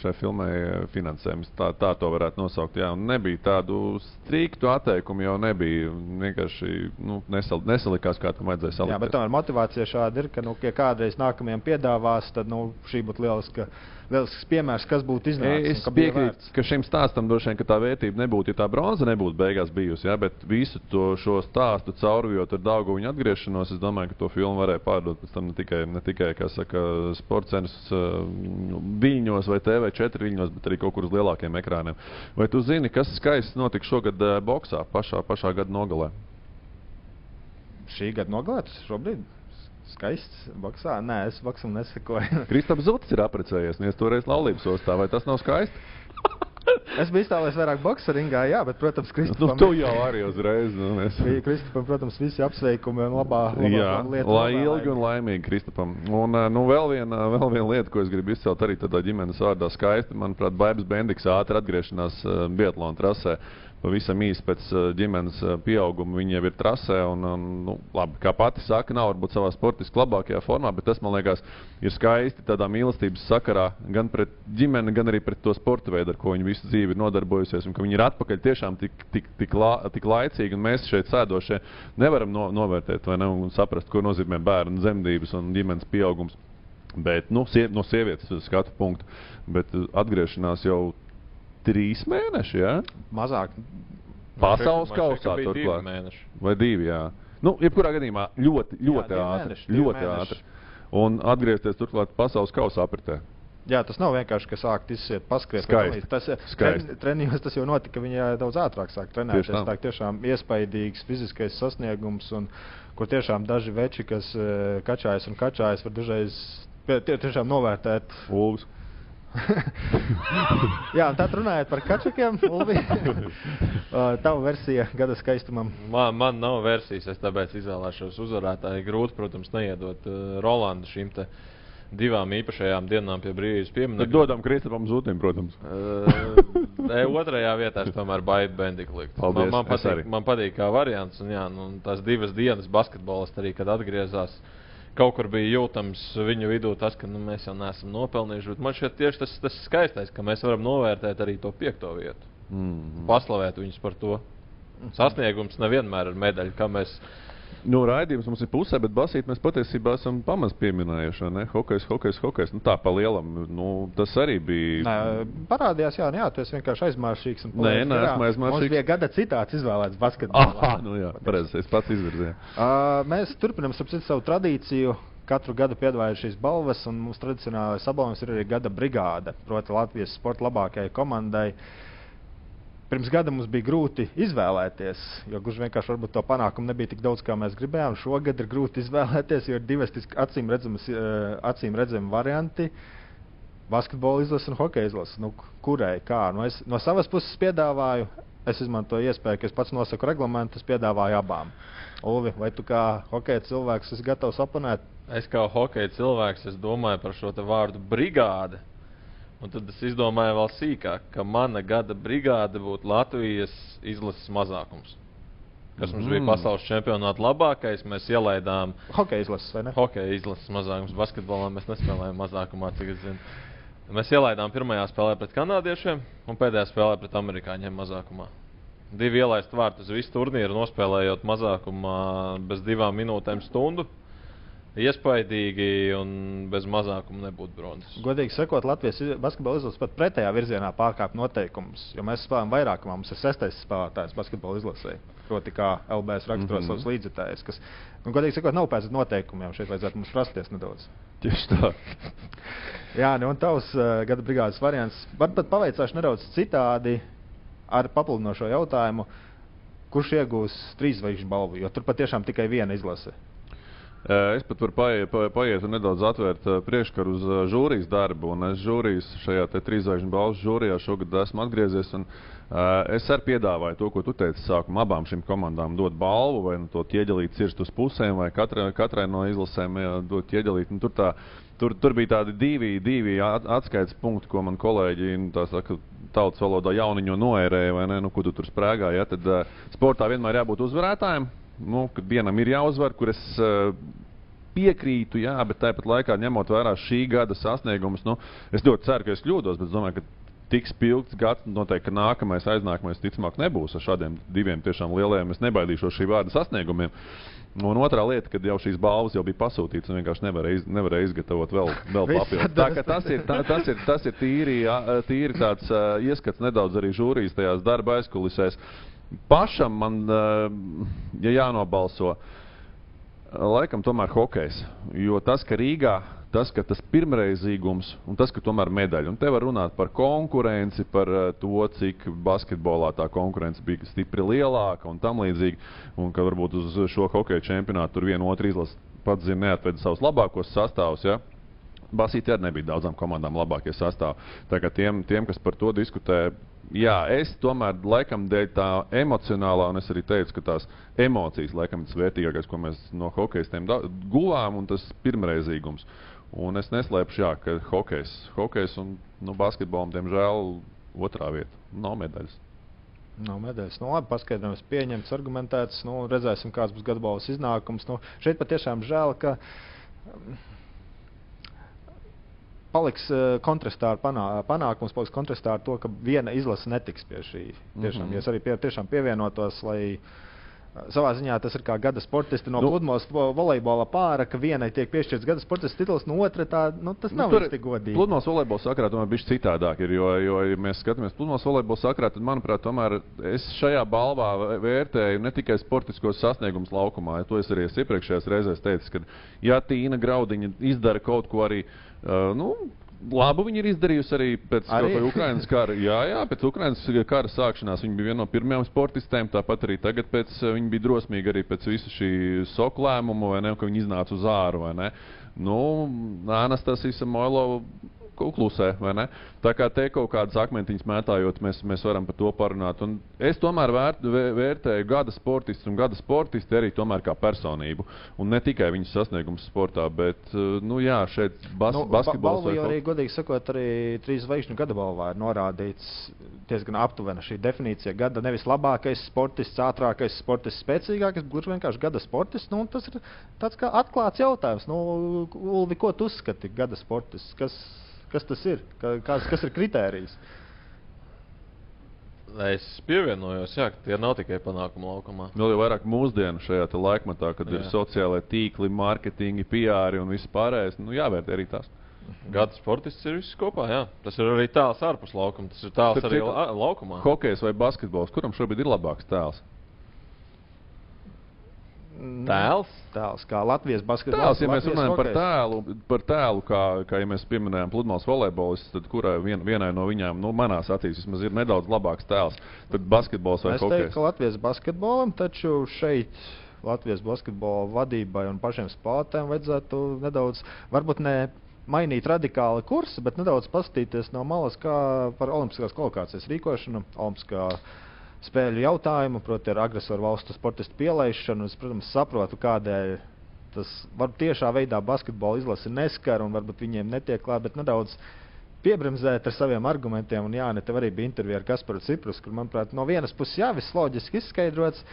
šai filmai finansējumus. Tā, tā to varētu nosaukt. Jā, un nebija tādu striktu atteikumu, jau nebija. Vienkārši nu, nesal, nesalikās, kā tam vajadzēja salikt. Jā, bet tomēr motivācija šāda ir, ka, nu, ja kādreiz nākamajam piedāvās, tad nu, šī būtu lieliska, lielisks piemērs, kas būtu iznācis. Es piekrītu, ka šim stāstam droši vien tā vērtība nebūtu, ja tā bronza nebūtu beigās bijusi. Ja, bet visu to stāstu caurvijot ar daudzu viņa atgriešanos, es domāju, ka to filmu varēja pārdot pēc tam ne tikai, ne tikai saka, sporta cenas uh, viļņos vai TV4 viļņos, bet arī kaut kur uz lielākiem ekrāniem. Vai tu zini, kas skaists notika šogad uh, boxā pašā, pašā gada nogalē? Šī gada nogalē tas šobrīd? Skaists boxā. Nē, es boxam nesakoju. Kristaps Zutis ir apprecējies, un es toreiz laulības ostā. Vai tas nav skaisti? es biju iztēlojies vairāk boxa ringā, jā, bet, protams, Kristupam... Nu, tu jau arī uzreiz, nu, mēs... Bija Kristupam, protams, visi apsveikumi un labā, labā jā, lieta. Lai ilgi un laimīgi Kristupam. Un, nu, vēl viena, vēl viena lieta, ko es gribu izcelt arī tādā ģimenes vārdā skaisti, manuprāt, Baibas Bendiks ātri atgriešanās Bietlona trasē pavisam īsi pēc uh, ģimenes uh, pieauguma viņa jau ir trasē. Un, un, nu, labi, kā pati saka, nav varbūt savā sportiski labākajā formā, bet tas man liekas ir skaisti tādā mīlestības sakarā gan pret ģimeni, gan arī pret to sporta veidu, ar ko viņa visu dzīvi ir nodarbojusies. Un ka viņi ir atpakaļ tiešām tik, tik, tik, la, tik laicīgi, un mēs šeit sēdošie nevaram no, novērtēt ne, un saprast, ko nozīmē bērnu dzemdības un ģimenes pieaugums. Bet, nu, sie, no sievietes skatu punktu, bet uh, atgriešanās jau trīs mēneši. Ja? Mazāk. Pasaules kausā turklāt. Divi Vai divi, jā. Nu, jebkurā gadījumā ļoti, ļoti jā, ātri. Mēneši, ļoti mēneši. ātri. Un atgriezties turklāt pasaules kausa apritē. Jā, tas nav vienkārši, ka sākt izsiet, paskriet. Skaisti. Tas tren, treniņos tas jau notika, viņi daudz ātrāk sāk trenēties. Tā tiešām iespaidīgs fiziskais sasniegums, un kur tiešām daži veči, kas kačājas un kačājas, var dažreiz tie, tiešām novērtēt. Ulvs. Jā, tad runājot par kačakiem, Ulvi, tava versija gada skaistumam. Man, man nav versijas, es tāpēc izvēlēšos uzvarētāju. Grūti, protams, neiedot uh, Rolandu šīm te divām īpašajām dienām pie brīvības pieminiekta. Tad dodam Kristapam Zutim, protams. uh, otrajā vietā es tomēr baidu Bendiku likt. Paldies, man, man, patīk, man patīk kā variants, un, jā, nu, tās divas dienas basketbolas arī, kad atgriezās. Uh, kaut kur bija jūtams viņu vidū tas, ka nu, mēs jau neesam nopelnījuši. Man šķiet, tieši tas, tas skaistais, ka mēs varam novērtēt arī to piekto vietu. Mm -hmm. Paslavēt viņus par to. Sasniegums nevienmēr ir medaļa, kā mēs Nu, raidījums mums ir pusē, bet basīt mēs patiesībā esam pamaz pieminējuši. Ne? Hokejs, hokejs, hokejs. Nu, tā pa lielam. Nu, tas arī bija. Nē, parādījās, jā, nu jā, tu esi vienkārši aizmāršīgs. Nē, nē, esmu aizmāršīgs. Mums bija gada citāts izvēlēts basketbolā. Ah, nu jā, pareizi, es pats izvirzīju. Uh, mēs turpinam savu tradīciju katru gadu piedāvāju šīs balvas, un mums tradicionālais apbalvojums ir arī gada brigāde, proti Latvijas sporta labākajai komandai. Uh, Pirms gada mums bija grūti izvēlēties, jo gluži vienkārši to panākumu nebija tik daudz, kā mēs gribējām. Šogad ir grūti izvēlēties, jo ir divi acīm redzami, eh, acīm redzami varianti. Basketbola izlase un hokeja izlase. Nu, kurai? Kā? Nu, es no savas puses piedāvāju, es izmantoju iespēju, ka es pats nosaku reglamentu, es piedāvāju abām. Ulvi, vai tu kā hokeja cilvēks esi gatavs oponēt? Es kā hokeja cilvēks domāju par šo vārdu brigādi. Un tad es izdomāju vēl sīkāk, ka mana gada brigāde būtu Latvijas izlases mazākums. Kas mums mm. bija pasaules čempionāta labākais, mēs ielaidām. Hokeja izlases, vai ne? Hokeja izlases mazākums. Basketbolā mēs nespēlējām mazākumā, cik es zinu. Mēs ielaidām pirmajā spēlē pret kanādiešiem un pēdējā spēlē pret amerikāņiem mazākumā. Divi ielaisti vārti uz visu turnīru, nospēlējot mazākumā bez divām minūtēm stundu iespaidīgi un bez mazākuma nebūtu bronzas. Godīgi sakot, Latvijas basketbola izlase pat pretējā virzienā pārkāpj noteikumus, jo mēs spēlējam vairākumā. Mums ir sestais spēlētājs basketbola izlasē, proti, kā LBS raksturo mm -hmm. savus līdzekļus, kas, nu, godīgi sakot, nav pēc noteikumiem. Šeit vajadzētu mums prasties nedaudz. Tieši tā. Jā, nu, un tavs uh, gada brigādes variants. Varbūt pavaicāšu nedaudz citādi ar papildinošo jautājumu. Kurš iegūs trīs zvaigžņu balvu? Jo tur patiešām tikai viena izlase. Es pat varu paiet, paiet un nedaudz atvērt priekškaru uz žūrijas darbu. Es žūrijas šajā trīszvaigžņu balvu žūrijā šogad esmu atgriezies. Un, uh, es arī piedāvāju to, ko tu teici sākumā. Abām šīm komandām dot balvu, vai nu to ķieģelīt cirst uz pusēm, vai katrai, katrai no izlasēm dot ķieģelīt. Tur, tā, tur, tur bija tādi divi, divi atskaites punkti, ko man kolēģi nu, saka, tautas valodā jauniņo noērēja, vai ne? Nu, ko tu tur sprēgāji. Ja? Tad uh, sportā vienmēr jābūt uzvarētājiem nu, kad vienam ir jāuzvar, kur es uh, piekrītu, jā, bet tāpat laikā ņemot vērā šī gada sasniegumus, nu, es ļoti ceru, ka es kļūdos, bet es domāju, ka tik spilgts gads, noteikti, ka nākamais, aiznākamais, ticamāk, nebūs ar šādiem diviem tiešām lieliem, es nebaidīšos šī vārda sasniegumiem. Un otrā lieta, kad jau šīs balvas jau bija pasūtītas, un vienkārši nevarēja, iz, nevarēja izgatavot vēl, vēl papildus. Tā, ka tas, ir, tā, tas, ir, tas ir tīri, tīri tāds uh, ieskats nedaudz arī žūrijas tajās darba aizkulisēs. Pašam man, uh, ja jānobalso, laikam tomēr hokejs. Jo tas, ka Rīgā, tas, ka tas pirmreizīgums un tas, ka tomēr medaļa. Un te var runāt par konkurenci, par uh, to, cik basketbolā tā konkurence bija stipri lielāka un tam līdzīgi. Un ka varbūt uz šo hokeja čempionātu tur viena otru izlase pats zina neatveda savus labākos sastāvus. Ja? Basītī arī nebija daudzām komandām labākie sastāvdi. Tā kā tiem, tiem, kas par to diskutē, jā, es tomēr laikam dēļ tā emocionālā, un es arī teicu, ka tās emocijas laikam ir tas vērtīgākais, ko mēs no hokeistiem guvām, un tas pirmreizīgums. Un es neslēpšu, jā, ka hokejs, hokejs un nu, basketbolam, diemžēl, otrā vieta. Nav medaļas. Nav medaļas. Nu, labi, paskaidrojums pieņemts, argumentēts. Nu, redzēsim, kāds būs gada balvas iznākums. Nu, šeit patiešām žēl, ka paliks uh, kontrastā ar panā, panākums, paliks kontrastā ar to, ka viena izlase netiks pie šī. Tiešām, mm. -hmm. ja es arī pie, tiešām pievienotos, lai savā ziņā tas ir kā gada sportisti no Nu. nu, pludmales vo- volejbola pāra, ka vienai tiek piešķirts gada sportists tituls, no otra tā, nu, tas nav īsti godīgi. Pludmales volejbola sakrā tomēr bija citādāk. Ir, jo, jo, ja mēs skatāmies pludmales volejbola sakrā, tad, manuprāt, tomēr es šajā balvā vē- vērtēju ne tikai sportiskos sasniegumus laukumā. Ja to es arī iepriekšējās reizēs teicis, ka, ja Tīna Graudiņa izdara kaut ko arī. Uh, nu, Labu viņi ir izdarījusi arī pēc Arī? Ukrainas kara. Jā, jā, pēc Ukrainas kara sākšanās viņa bija viena no pirmajām sportistēm. Tāpat arī tagad pēc, eh, viņa bija drosmīga arī pēc visu šī soku lēmumu, vai ne, ka viņa iznāca uz āru. Nu, Anastasija Samoilova klusē? Tā kā te kaut kādas akmentiņas mētājot, mēs, mēs varam par to parunāt. Un es tomēr vērt, vē- vērtēju gada sportistu un gada sportisti arī kā personību. Un ne tikai viņu sasniegumus sportā, bet, eh, nu jā, šeit bas, Nu, basketbols balvu kaut- arī, godīgi sakot, arī trīs zvaigžņu gada balvā ir norādīts diezgan aptuvena šī definīcija. Gada nevis labākais sportists, ātrākais sportists, spēcīgākais, bet gluži vienkārši gada sportists. Nu, tas ir tāds kā atklāts jautājums. Nu, Ulvi, ko tu uzskati gada sportists? Kas, kas tas ir? Ka- Kas, kas ir kritērijs? Es pievienojos, jā, ka tie nav tikai panākumi laukumā. Vēl jau vairāk mūsdienu šajā laikmatā, kad Jā. ir sociālai tīkli, mārketingi, PR un viss pārējais. Nu, jāvērtē arī tas. Gada sportists ir viss kopā. Jā. Tas ir arī tāls ārpus laukuma. Tas ir tāls Starp arī la laukumā. Hokejs vai basketbols, kuram šobrīd ir labāks tēls? Tēls? Tēls, kā Latvijas basketbols. Tēls, ja mēs Latvijas runājam par hokejs. tēlu, par tēlu kā, kā ja mēs pieminējām pludmales volejbolistu, tad kurai vien, vienai no viņām, nu, manās acīs, vismaz ir nedaudz labāks tēls. Tad basketbols vai Es teiktu, hokejs? ka Latvijas basketbolam, taču šeit Latvijas basketbola vadībai un pašiem spēlētājiem vajadzētu nedaudz, varbūt ne mainīt radikāli kursu, bet nedaudz paskatīties no malas, kā par olimpiskās kvalifikācijas rīkošanu, olimpiskā spēļu jautājumu, proti, ar agresoru valstu sportistu pielaišanu. Es, protams, saprotu, kādēļ tas varbūt tiešā veidā basketbola izlase neskar un varbūt viņiem netiek klāt, bet nedaudz piebremzēt ar saviem argumentiem. Un, jā, ne tev arī bija intervija ar Kasparu Ciprus, kur, manuprāt, no vienas puses, jā, viss loģiski izskaidrots,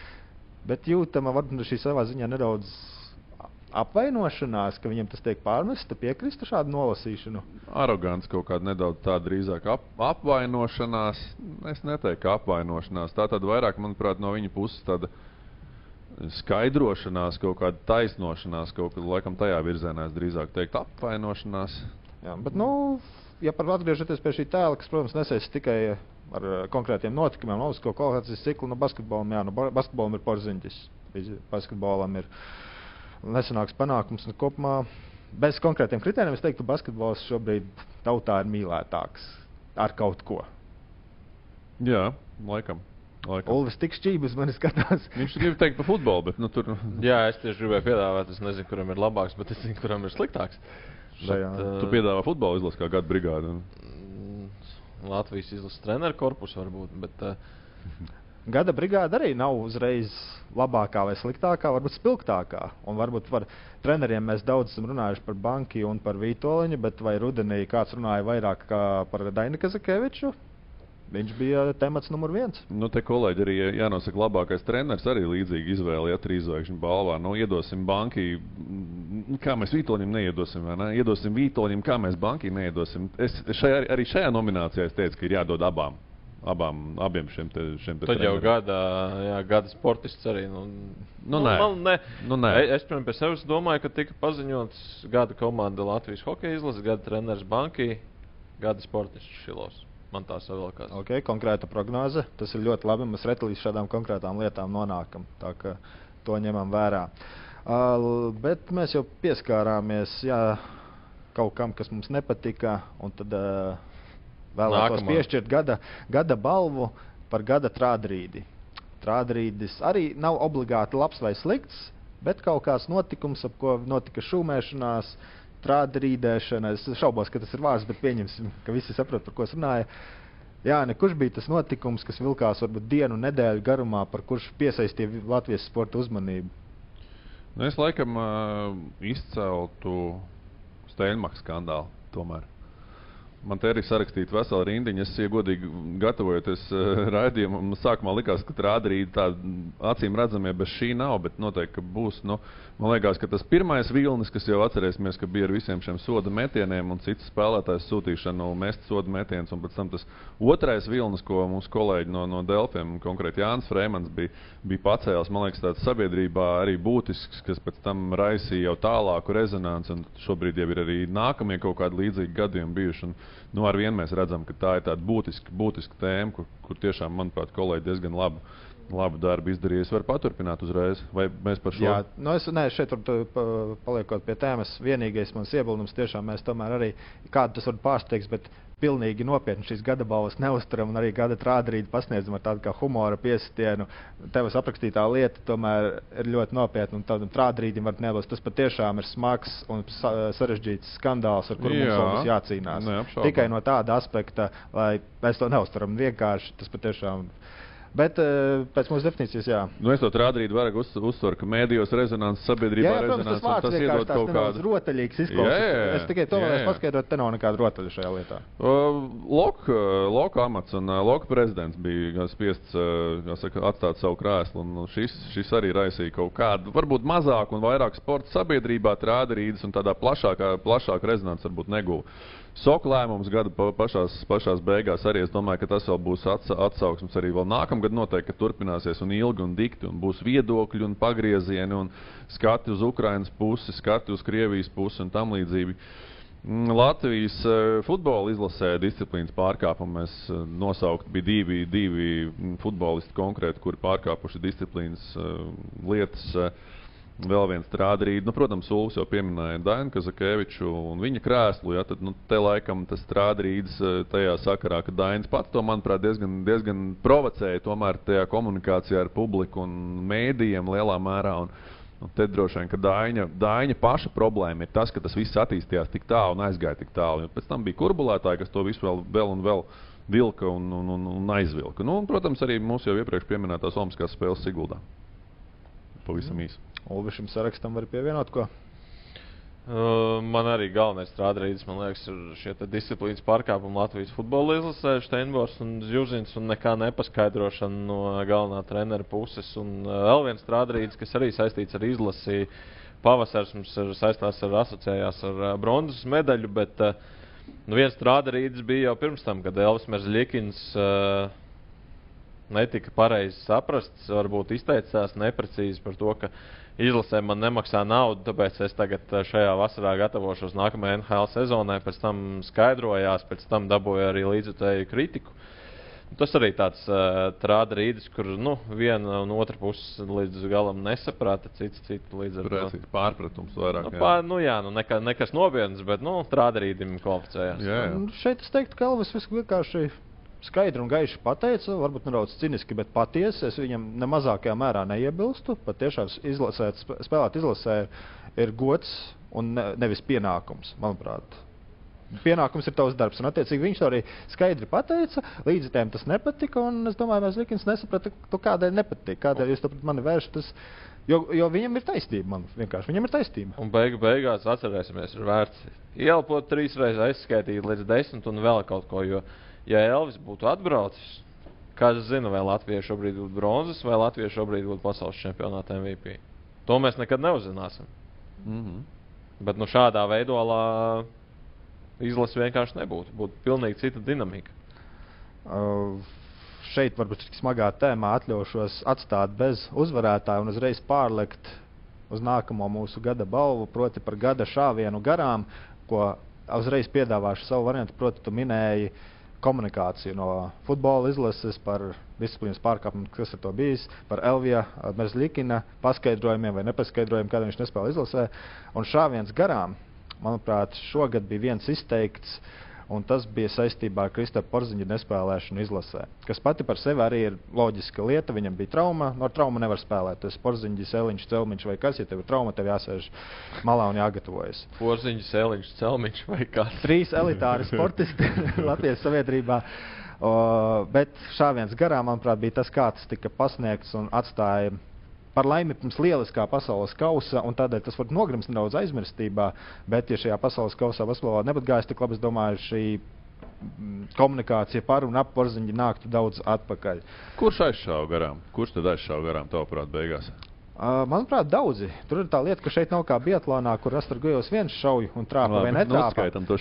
bet jūtama varbūt šī savā ziņā nedaudz apvainošanās, ka viņam tas tiek pārmests. Tu piekristu šādu nolasīšanu? Arogants kaut kāda nedaudz tāda drīzāk ap, apvainošanās. Es neteiktu, ka apvainošanās. Tā tad vairāk, manuprāt, no viņa puses tāda skaidrošanās, kaut kāda taisnošanās, kaut kāda laikam tajā virzienā es drīzāk teiktu apvainošanās. Jā, bet, nu, ja par atgriežoties pie šī tēla, kas, protams, nesaistīts tikai ar uh, konkrētiem notikumiem, Olimpisko kvalifikācijas ciklu, nu, basketbolam, jā, nu, ba- basketbolam ir porziņģis. Basketbolam ir nesenāks panākums un kopumā bez konkrētiem kritērijiem es teiktu, ka basketbols šobrīd tautā ir mīlētāks ar kaut ko. Jā, laikam. laikam. Ulvis tik šķības man skatās. Viņš grib teikt par futbolu, bet nu, tur Jā, es tieši gribēju piedāvāt. Es nezinu, kuram ir labāks, bet es zinu, kuram ir sliktāks. Bet, tu uh, piedāvā futbolu izlases kā gada brigādi. un- mm, Latvijas izlases treneru korpusu varbūt. Bet, uh, Gada brigāde arī nav uzreiz labākā vai sliktākā, varbūt spilgtākā. Un varbūt par treneriem mēs daudz esam runājuši par Banki un par Vitoļņu, bet vai rudenī kāds runāja vairāk par Dainu Kazakeviču? Viņš bija temats numur viens. Nu, te kolēģi arī jānosaka, labākais treneris arī līdzīgi izvēle, ja trīs zvaigžņu balvā. Nu, iedosim bankai, mm, kā mēs Vitoļņam neiedosim, vai ne? Iedosim Vitoļņam, kā mēs bankai neiedosim. Es šajā, arī šajā nominācijā es teicu, ka ir jādod abām. Abām, abiem šiem te, šiem te Tad jau treneriem. gada, jā, gada sportists arī. Nu, Nu, nē. Man, ne. Nu, nē. Es, piemēram, pie sevis domāju, ka tika paziņots gada komanda Latvijas hokeja izlases, gada treneris Banki, gada sportists Šilovs. Man tā savilkās. Okay, konkrēta prognoze. Tas ir ļoti labi. Mēs reti līdz šādām konkrētām lietām nonākam. Tā kā to ņemam vērā. Uh, bet mēs jau pieskārāmies jā, kaut kam, kas mums nepatika. un Tad uh, vēlētos Nākamā. piešķirt gada, gada balvu par gada trādrīdi. Trādrīdis arī nav obligāti labs vai slikts, bet kaut kāds notikums, ap ko notika šūmēšanās, trādrīdēšana. Es šaubos, ka tas ir vārds, bet pieņemsim, ka visi saprot, par ko es runāju. Jā, ne, kurš bija tas notikums, kas vilkās varbūt dienu, nedēļu garumā, par kurš piesaistīja vi- Latvijas sporta uzmanību? Nu, es laikam uh, izceltu Steinmaka skandālu. Tomēr. Man te arī sarakstīta vesela rindiņa. Es, ja godīgi gatavojoties uh, raidījumam, sākumā likās, ka rādīt tādu acīm redzamie bez šī nav, bet noteikti būs. Nu, man liekas, ka tas pirmais vilnis, kas jau atcerēsimies, ka bija ar visiem šiem soda metieniem un citu spēlētāju sūtīšanu, mest soda metienus, un pēc tam tas otrais vilnis, ko mūsu kolēģi no, no Delfiem, konkrēti Jānis Freemans, bija, bija pacēlis, man liekas, tāds sabiedrībā arī būtisks, kas pēc tam raisīja jau tālāku rezonanci, un šobrīd jau ir arī nākamie kaut kādi līdzīgi gadījumi bijuši. Un, nu, ar vienu mēs redzam, ka tā ir tāda būtiska, būtiska tēma, kur, kur tiešām, manuprāt, kolēģi diezgan labu, labu darbu izdarīja. Es varu paturpināt uzreiz, vai mēs par šo Jā, nu es ne, šeit tur paliekot pie tēmas. Vienīgais mans iebildums tiešām mēs tomēr arī kādu tas var pārsteigt, bet pilnīgi nopietni šīs gada balvas neuzturam un arī gada trādrīdi pasniedzam ar tādu kā humora piesitienu. Tevis aprakstītā lieta tomēr ir ļoti nopietna un tādam trādrīdim var nebūt. Tas patiešām ir smags un sa sarežģīts skandāls, ar kuru mums Jā. vēl būs jācīnās. Neapšaubām. Tikai no tāda aspekta, lai mēs to neuzturam vienkārši. Tas patiešām. Bet eh, pēc mūsu definīcijas, jā. Nu, es to rādīju, vairāk uz, uzsveru, ka mēdījos rezonanses sabiedrībā tas rezonanses, tas vienkārši iedod kaut kādu. rotaļīgs izklausās. Jā, jā, jā. Es tikai to jā. paskaidrot, te nav nekāda rotaļa šajā lietā. Uh, Loka loka amats un uh, Loka prezidents bija spiests uh, kā saka, atstāt savu krēslu. un, Šis, šis arī raisīja kaut kādu, varbūt mazāk un vairāk sporta sabiedrībā, trādarīdas un tādā plašākā, plašākā rezonanse varbūt neguva. Soka lēmums gada pa- pašās, pašās beigās arī es domāju, ka tas vēl būs atsa, atsauksmes arī vēl nākamgad noteikti, ka turpināsies un ilgi un dikti un būs viedokļi un pagriezieni un skati uz Ukrainas pusi, skati uz Krievijas pusi un tam līdzīgi. Mm, Latvijas eh, futbola izlasē disciplīnas pārkāpumu mēs eh, nosaukt bija divi, divi mm, futbolisti konkrēti, kuri pārkāpuši disciplīnas eh, lietas. eh, Vēl viens strādājis, nu, protams, Ulas jau pieminēja Dainu Kazakēviču un viņa krēslu. Ja, tad, nu, te laikam tas strādājis tajā sakarā, ka Dainis pats to, manuprāt, diezgan, diezgan provocēja tomēr tajā komunikācijā ar publiku un mēdījiem lielā mērā. Un, un te droši vien, ka Daina, Daina paša problēma ir tas, ka tas viss attīstījās tik tālu un aizgāja tik tālu. Pēc tam bija kurbulētāji, kas to visu vēl, vēl un vēl vilka un, un, un, un aizvilka. Nu, un, protams, arī mūsu jau iepriekš pieminētās Olimpiskās spēles Siguldā. Pavisam īsi. Ulvi šim sarakstam var pievienot ko? Uh, man arī galvenais strādājums, man liekas, ir šie disciplīnas pārkāpumi Latvijas futbola izlasē, Steinbors un Zjuzins un nekā nepaskaidrošana no galvenā trenera puses. Un vēl viens strādājums, kas arī saistīts ar izlasi, pavasars mums ir saistās ar asociējās ar bronzas medaļu, bet uh, nu viens strādājums bija jau pirms tam, kad Elvis Merzļikins uh, netika pareizi saprasts, varbūt izteicās neprecīzi par to, ka izlasē man nemaksā naudu, tāpēc es tagad eh, šajā vasarā gatavošos nākamajai NHL sezonai. Pēc tam skaidrojās, pēc tam dabūju arī līdzutēju kritiku. Tas arī tāds uh, trāda rīdis, kur nu, viena un otra puse līdz galam nesaprata, cits citu līdz ar to. Tur ir pārpratums vairāk. Nu, pā, nu, jā, nu, neka, nekas nopietns, bet nu, trāda rīdim kvalificējās. Jā, jā. Nu, šeit es teiktu, ka Elvis viss vienkārši skaidri un gaiši pateica, varbūt nedaudz ciniski, bet patiesi. Es viņam ne mazākajā mērā neiebilstu. Patiešām izlasēt, sp- spēlēt izlasē ir gods un ne, nevis pienākums, manuprāt. Pienākums ir tavs darbs, un attiecīgi viņš arī skaidri pateica. Līdzekļiem tas nepatika, es domāju, ka Likins nesaprata, kādēļ nepatīk, kādēļ jūs pret mani vēršaties. Jo, jo viņam ir taisnība, man vienkārši viņam ir taisnība. Un beigu, beigās atcerēsimies, ir vērts ielpot trīs reizes, aizskaitīt līdz desmit un vēl kaut ko. Jo, ja Elvis būtu atbraucis, kāds zina, vai Latvija šobrīd būtu bronzas, vai Latvija šobrīd būtu pasaules čempionāta MVP. To mēs nekad neuzzināsim. Mm -hmm. Bet nu, šādā veidolā izlase vienkārši nebūtu. Būtu pilnīgi cita dinamika. Uh, šeit, varbūt smagā tēmā, atļaušos atstāt bez uzvarētāja un uzreiz pārlikt uz nākamo mūsu gada balvu, proti par gada šāvienu garām, ko uzreiz piedāvāšu savu variantu. Proti, tu minēji komunikāciju no futbola izlases par disciplīnas pārkāpumu, kas ir to bijis, par Elvija Merzlikina paskaidrojumiem vai nepaskaidrojumiem, kādēļ viņš nespēlē izlasē. Un šāviens garām, manuprāt, šogad bija viens izteikts un tas bija saistībā ar Kristapā Porziņa nespēlēšanu izlasē. Kas pati par sevi arī ir loģiska lieta. Viņam bija trauma, no trauma nevar spēlēt. Tas Porziņš, Celiņš, Celmiņš vai kas, ja tev ir trauma, tev jāsēž malā un jāgatavojas. Porziņš, Celiņš, Celmiņš vai kas. Trīs elitāri sportisti Latvijas sabiedrībā. O, bet šāviens garām, manuprāt, bija tas, kā tas tika pasniegts un atstāja par laimi pirms lieliskā pasaules kausa, un tādēļ tas var nogrimst nedaudz aizmirstībā. Bet, ja šajā pasaules kausā basketbolā nebūtu gājis tik labi, es domāju, šī mm, komunikācija par un ap porziņu nāktu daudz atpakaļ. Kurš aizšāva garām? Kurš tad aizšāva garām, tavuprāt, beigās? Uh, manuprāt, daudzi. Tur ir tā lieta, ka šeit nav kā Bietlānā, kur Astragojos viens šauj un trāpa vai netrāpa. Nu,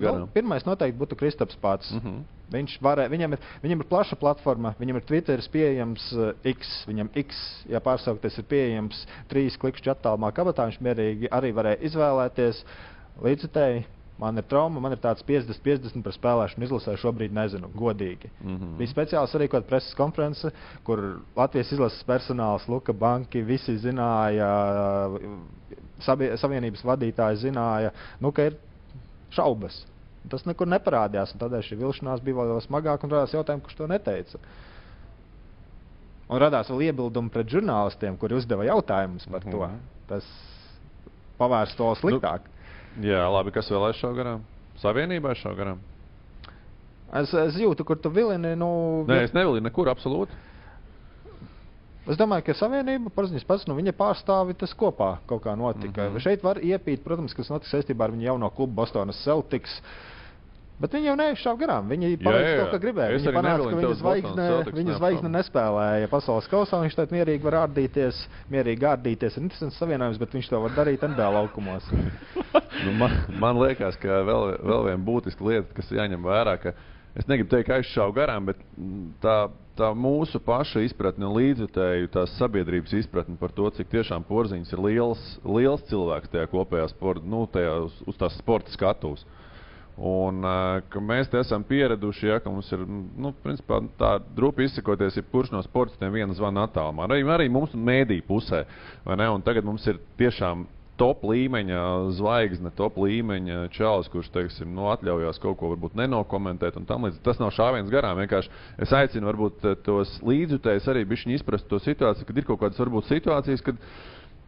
garām. nu, pirmais noteikti būtu Kristaps pats. Uh. -huh. Viņš varē, viņam, ir, viņam ir plaša platforma, viņam ir Twitter pieejams uh, X, viņam X, ja pārsaukties, ir pieejams trīs klikšķu attālumā kabatā. Viņš mierīgi arī varēja izvēlēties līdzutēji Man ir trauma, man ir tāds 50-50 par spēlēšanu izlasē. Šobrīd nezinu, godīgi. Mm -hmm. Bija speciāli sarīkot preses konference, kur Latvijas izlases personāls, Luka Banki, visi zināja, sabie, savienības vadītāji zināja, nu, ka ir šaubas. Tas nekur neparādījās, un tādēļ šī vilšanās bija vēl smagāka un radās jautājumi, kurš to neteica. Un radās vēl iebildumi pret žurnālistiem, kuri uzdeva jautājumus par to. Mhm. Tas pavērst to sliktāk. Nu, Jā, labi. Kas vēl aizšāva garām? Savienībā aizšāva garām. Es, es jūtu, kur tu vilini. Nu, Nē, es nevilinu nekur absolūti. Es domāju, ka savienība, paziņas pats, nu, viņa pārstāvi tas kopā kaut kā notika. Mm -hmm. Šeit var iepīt, protams, kas notiks saistībā ar viņu jauno klubu Bostonas Celtics. Uh, Bet viņi jau neizšāva garām. Viņi paveica to, ko gribēja. Viņi panāca, ka viņa zvaigzne, viņa zvaigzne nespēlēja pasaules kausā. Viņš tad mierīgi var ārdīties, mierīgi ārdīties. Ir interesants savienojums, bet viņš to var darīt NBA laukumos. nu, man, man liekas, ka vēl, vēl viena būtiska lieta, kas jāņem vērā, ka es negribu teikt, ka aizšāvu garām, bet tā, tā mūsu paša izpratne un līdzjutēju tās sabiedrības izpratne par to, cik tiešām porziņš ir liels, liels cilvēks tajā kopējā sporta, nu, tajā uz, uz tās sporta skatuves. Un, uh, mēs esam pieraduši, ja, ka mums ir nu, principā, tā drupi izsakoties, ja kurš no sportistiem viena zvana attālumā. Arī, arī mums mēdī pusē. Tagad mums ir tiešām top līmeņa zvaigzne, top līmeņa čalis, kurš teiksim, nu, atļaujās kaut ko varbūt nenokomentēt. Tas nav šāviens garām. Vienkārši es aicinu varbūt tos līdzjutējus arī izprast to situāciju, kad ir kaut kādas varbūt situācijas, kad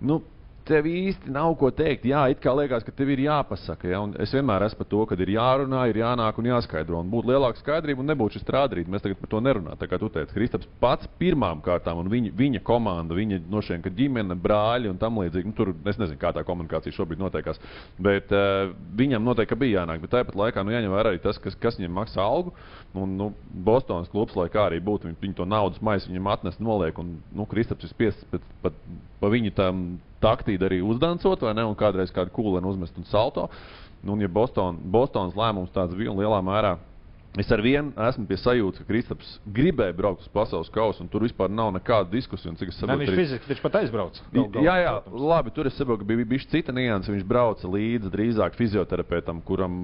nu, tev īsti nav ko teikt. Jā, it kā liekas, ka tev ir jāpasaka. Ja? Un es vienmēr esmu par to, ka ir jārunā, ir jānāk un jāskaidro. Un būtu lielāka skaidrība un nebūtu šis strādīt. Mēs tagad par to nerunājam. Tā kā tu teici, Kristaps pats pirmām kārtām un viņa, viņa komanda, viņa no šiem ģimene, brāļi un tam līdzīgi. Nu, tur es nezinu, kā tā komunikācija šobrīd notiekās. Bet uh, viņam noteikti bija jānāk. Bet tāpat laikā nu, jāņem vērā arī tas, kas, kas viņam maksā algu. Un, nu, Bostonas klubs, lai kā arī būtu, viņi, viņi to naudas maisu viņam atnes, noliek. Un, nu, Kristaps ir spiests pat pa viņu tam taktīdu arī uzdancot, vai ne? Un kādreiz kādu kūlēnu uzmest un salto. Nu, un ja Boston, Bostonas lēmums tāds bija un lielā mērā Es ar vienu esmu pie sajūtas, ka Kristaps gribēja braukt uz pasaules kausu, un tur vispār nav nekāda diskusija. Cik es saprotu, viņš fiziski viņš pat aizbrauca. Gal, gal, jā, jā, protams. labi, tur es saprotu, ka bija bijis cita nianse. Viņš brauca līdzi drīzāk fizioterapeitam, kuram,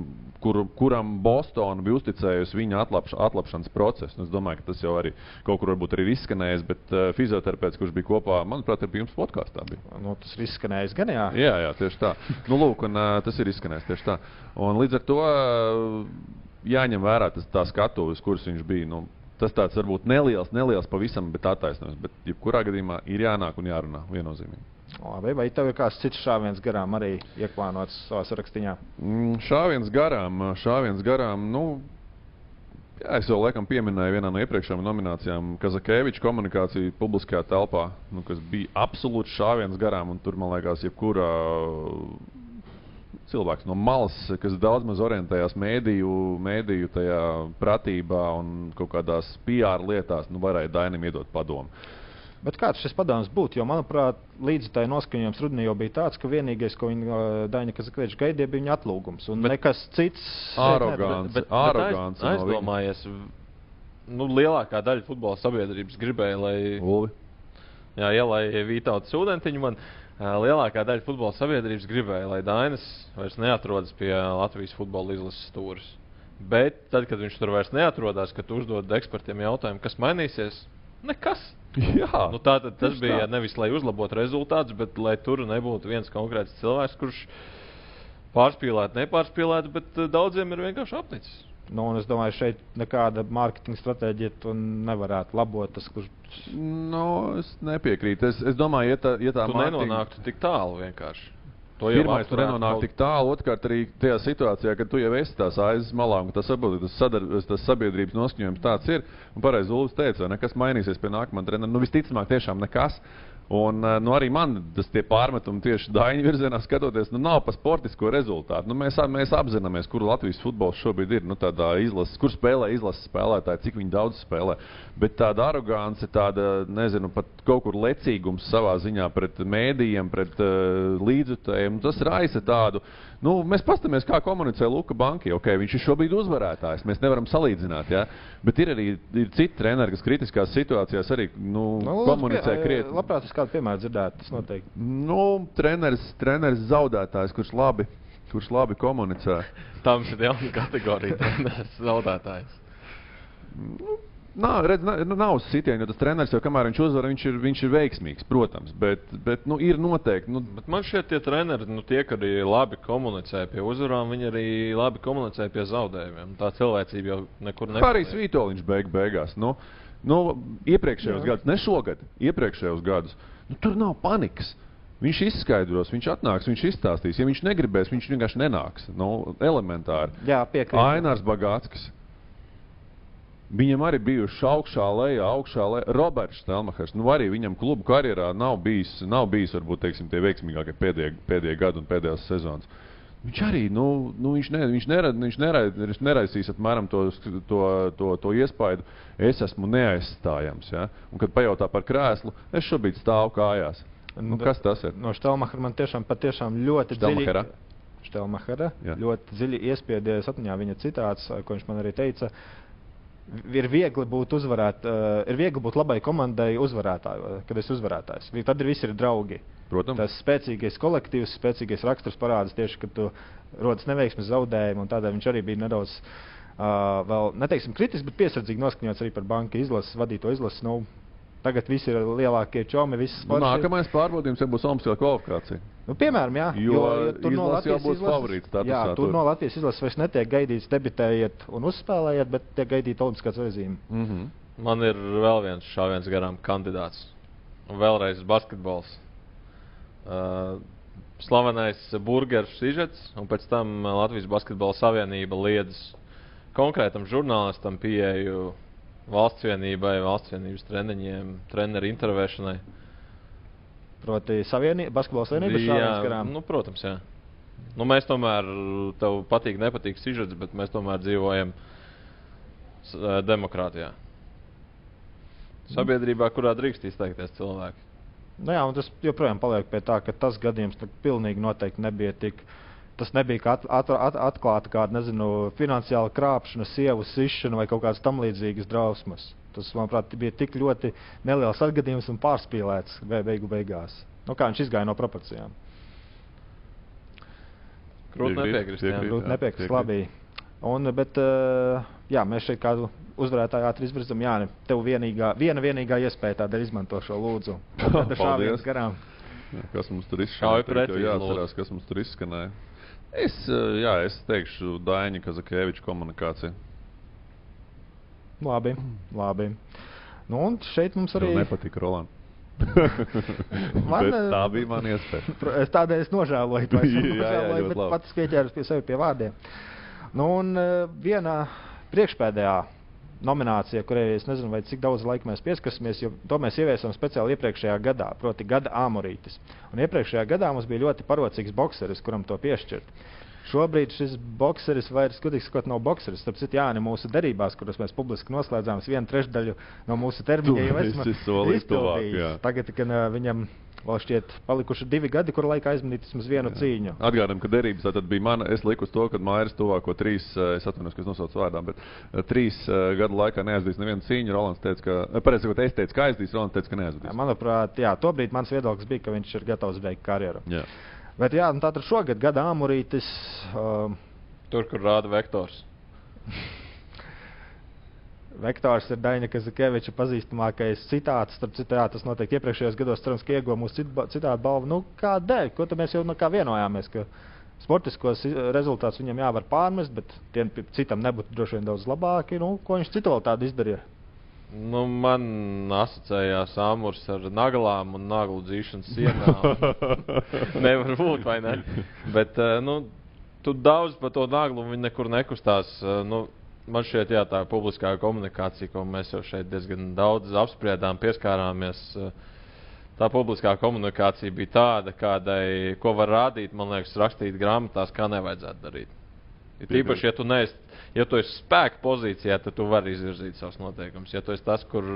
kur, kuram Bostonā bija uzticējusi viņa atlapš, atlapšanas procesu. Un es domāju, ka tas jau arī kaut kur varbūt ir izskanējis, bet uh, fizioterapeits, kurš bija kopā, manuprāt, ir pie jums podkāstā. Nu, tas ir izskanējis gan jā. Jā, jā tieši tā. nu, lūk, un, uh, tas ir izskanējis tieši tā. Un līdz ar to. Uh, jāņem vērā tas tā skatuves, kuras viņš bija. Nu, tas tāds varbūt neliels, neliels pavisam, bet attaisnojums. Bet, jebkurā gadījumā, ir jānāk un jārunā viennozīmīgi. Labi, vai tev ir kāds cits šāviens garām arī ieplānots savā sarakstā? Mm, šāviens garām, šāviens garām. Nu, Jā, es jau laikam pieminēju vienā no iepriekšējām nominācijām Kazakēviča komunikāciju publiskajā telpā, nu, kas bija absolūts šāviens garām. Tur, man liekas, jebkura cilvēks no malas, kas daudz maz orientējās mēdīju, mēdīju tajā pratībā un kaut kādās PR lietās, nu, varēja Dainam iedot padomu. Bet kāds šis padoms būtu? Jo, manuprāt, līdz tai noskaņojums rudenī jau bija tāds, ka vienīgais, ko viņa Daņa Kazakveģa gaidīja, bija viņa atlūgums. Un bet nekas cits. Arogants. Bet, bet, bet aiz, aizdomājies. nu, lielākā daļa futbola sabiedrības gribēja, lai, Ulvi. jā, ielai Vītautas ūdentiņu. Man ā, lielākā daļa futbola sabiedrības gribēja, lai Dainis vairs neatrodas pie Latvijas futbola izlases stūres. Bet tad, kad viņš tur vairs neatrodas, kad uzdod ekspertiem jautājumu, kas mainīsies, nekas. Jā, Nu, tā, tad, tas bija tā. nevis lai uzlabotu rezultātus, bet lai tur nebūtu viens konkrēts cilvēks, kurš pārspīlētu, nepārspīlētu, bet daudziem ir vienkārši apnicis. Nu, un es domāju, šeit nekāda mārketinga stratēģija to nevarētu labot. Tas, kurš Nu, es nepiekrītu. Es, es domāju, ja tā, ja tā Tu mārketinga- nenonāktu tik tālu vienkārši. To jau Pirmais, apturētu nenonāk tik tālu. Otrkārt, arī tajā situācijā, kad tu jau esi tās aizes malā, un tas, saproti, tas, sadar, tas sabiedrības noskaņojums tāds ir. Un pareizi Ulas teica, nekas mainīsies pie nākamā trenera. Nu, visticamāk, tiešām nekas. Un eh, nu, arī man tas tie pārmetumi tieši Daņu virzienā skatoties, nu, nav pa sportisko rezultātu. Nu, mēs, mēs apzināmies, kur Latvijas futbols šobrīd ir. Nu, tādā izlases, kur spēlē izlases spēlētāji, cik viņi daudz spēlē. Bet tāda arogance, tāda, nezinu, pat kaut kur lecīgums savā ziņā pret mēdījiem, pret uh, līdzutējiem, tas raisa tādu. Nu, mēs paskatāmies, kā komunicē Luka Banki. Okay, viņš ir šobrīd uzvarētājs. Mēs nevaram salīdzināt. Ja? Bet ir arī ir citi treneri, kas kritiskās situācijās arī nu, nu, komunicē krietni. Labprāt, kādu piemēru dzirdētu. Tas noteikti. Nu, treneris, treneris zaudētājs, kurš labi, kurš labi komunicē. Tam ir jauna kategorija, treneris, zaudētājs. Nav, redz, nav, nu, nav sitienu, jo tas treneris jau kamēr viņš uzvar, viņš ir, viņš ir veiksmīgs, protams. Bet, bet nu, ir noteikti. Nu, Bet man šķiet, tie treneri, nu, tie, arī labi komunicē pie uzvarām, viņi arī labi komunicē pie zaudējumiem. Tā cilvēcība jau nekur nepaliek. Harijs Vitoļņš beig beigās. Nu, nu, iepriekšējos Jā. gados, ne šogad, iepriekšējos gados, nu, tur nav panikas. Viņš izskaidros, viņš atnāks, viņš izstāstīs. Ja viņš negribēs, viņš vienkārši nenāks. Nu, elementāri. Jā, piekrītu. Ainārs Bagātskis. Viņam arī bijuši augšā, lejā, augšā, lejā. Roberts Stelmachers. Nu, arī viņam klubu karjerā nav bijis, nav bijis varbūt, teiksim, tie veiksmīgākie pēdējie, pēdējie gadi un pēdējās sezonas. Viņš arī, nu, nu viņš, ne, viņš, nerad, viņš, nerad, neraisīs apmēram to, to, to, to iespaidu, es esmu neaizstājams. Ja? Un, kad pajautā par krēslu, es šobrīd stāvu kājās. Nu, kas tas ir? No Štelmachera man tiešām, patiešām ļoti Štelmachera? dziļi. Štelmachera. Jā. Ļoti dziļi iespiedies atmiņā viņa citāts, ko viņš man arī teica. Ir viegli būt uzvarēt, uh, ir viegli būt labai komandai uzvarētāju, kad esi uzvarētājs. Tad ir visi ir draugi. Protams. Tas spēcīgais kolektīvs, spēcīgais raksturs parādās tieši, kad tu rodas neveiksmes zaudējumi. un Tādēļ viņš arī bija nedaudz, uh, vēl, neteiksim, kritisks, bet piesardzīgi noskaņots arī par banka izlases, vadīto izlases. Nu, tagad visi ir lielākie čomi, Nu, nākamais pārbaudījums jau būs Omaskā kvalifikācija. Nu, piemēram, jā, Jo tur no izlase jau Latvijas būs izlases- favorīts Jā, tur tur. no Latvijas izlases vairs netiek gaidīts debitējiet un uzspēlējiet, bet tiek gaidīta olimpiskā zvaigzīme. Mm -hmm. Man ir vēl viens šāviens garām kandidāts. Un vēlreiz basketbols. Uh, slavenais burgeru sižets, un pēc tam Latvijas Basketbola Savienība liedz konkrētam žurnālistam pieeju valsts vienībai, valsts vienības treniņiem, treneru intervēšanai. Proti, savienī, basketbola savienība ir garām. nu, protams, jā. Nu, mēs tomēr, tev patīk, nepatīk sižets, bet mēs tomēr dzīvojam demokrātijā. Sabiedrībā, kurā drīkst izteikties cilvēki. Nu, jā, tas joprojām paliek pie tā, ka tas gadījums pilnīgi noteikti nebija tik. Tas nebija kā at, at, at, atklāta kāda, nezinu, finansiāla krāpšana, sievu sišana vai kaut kādas tam līdzīgas drausmas. Tas, manuprāt, bija tik ļoti neliels atgadījums un pārspīlēts be- beigu beigās. Nu, kā viņš izgāja no proporcijām. Grūti nepiekrist. Grūti nepiekrist, piekrīt. Un, bet, uh, jā, mēs šeit kādu uzvarētāju ātri izvirzām. Jā, ne, tev vienīgā, viena vienīgā iespēja tādēļ izmanto šo lūdzu. Tad šāviens garām. Jā, Kas mums tur izskanēja? Jāatcerās, lūdzu. kas mums tur izskanēja. Es, eh, jā, es teikšu Daņa Kazakēviča komunikāciju. Labi, labi. Nu, un šeit mums Arī arī nepatika Roland. Man, Bet eh, tā bija mana iespēja. Es tādēļ es nožēloju to. Es Jā, jā, nožēloju, ļoti bet labi. pats pieķēros pie sevi pie vārdiem. Nu, un eh, vienā priekšpēdējā nominācijā, kurai es nezinu, cik daudz laika mēs pieskarsimies, jo to mēs ieviesām speciāli iepriekšējā gadā, proti, gada āmurītis. Un iepriekšējā gadā mums bija ļoti parocīgs bokseris, kuram to piešķirt. Šobrīd šis bokseris vairs, gudīgi sakot, nav bokseris. Starp citu, jā, mūsu derībās, kuras mēs publiski noslēdzām, es vienu trešdaļu no mūsu termiņa jau esmu izpildījis. Tagad, kad uh, viņam vēl šķiet palikuši divi gadi, kur laikā aizmanīt vismaz vienu Jā. cīņu. Atgādājam, ka derības tad bija mana. Es liku uz to, ka Mairis tuvāko trīs, eh, es atvainojos, ka es nosaucu vārdā, bet eh, trīs uh, gadu laikā neaizdīs nevienu cīņu. Rolands teica, ka, pareizi sakot, es teicu, ka aizdīs, Rolands teica, ka neaizdīs. Jā, manuprāt, jā, tobrīd mans viedoklis bija, ka viņš ir gatavs beigt karjeru. Jā. Bet jā, nu tātad šogad gada āmurītis. Uh, Tur, kur rāda vektors. Vektors ir Daina Kazakēviča pazīstamākais citāts. Starp citu, jā, tas noteikti iepriekšējos gados, cerams, ka ieguva mūsu citātu balvu. Nu, kādēļ? Ko mēs jau no kā vienojāmies? Ka sportiskos rezultātus viņam jāvar pārmest, bet tiem citam nebūtu droši vien daudz labāki. Nu, ko viņš citu vēl tādu izdarīja? Nu, man asociējās āmurs ar naglām un naglu dzīšanas sienām. Nevar būt, vai ne? Bet, eh, nu, tu daudz par to naglu un viņi nekur nekustās. Eh, nu, man šķiet, jā, tā publiskā komunikācija, ko mēs jau šeit diezgan daudz apspriedām, pieskārāmies. Tā publiskā komunikācija bija tāda, kādai, ko var rādīt, man liekas, rakstīt grāmatās, kā nevajadzētu darīt. Ir tīpaši, ja tu neesi ja tu esi spēka pozīcijā, tad tu vari izvirzīt savus noteikumus. Ja tu esi tas, kur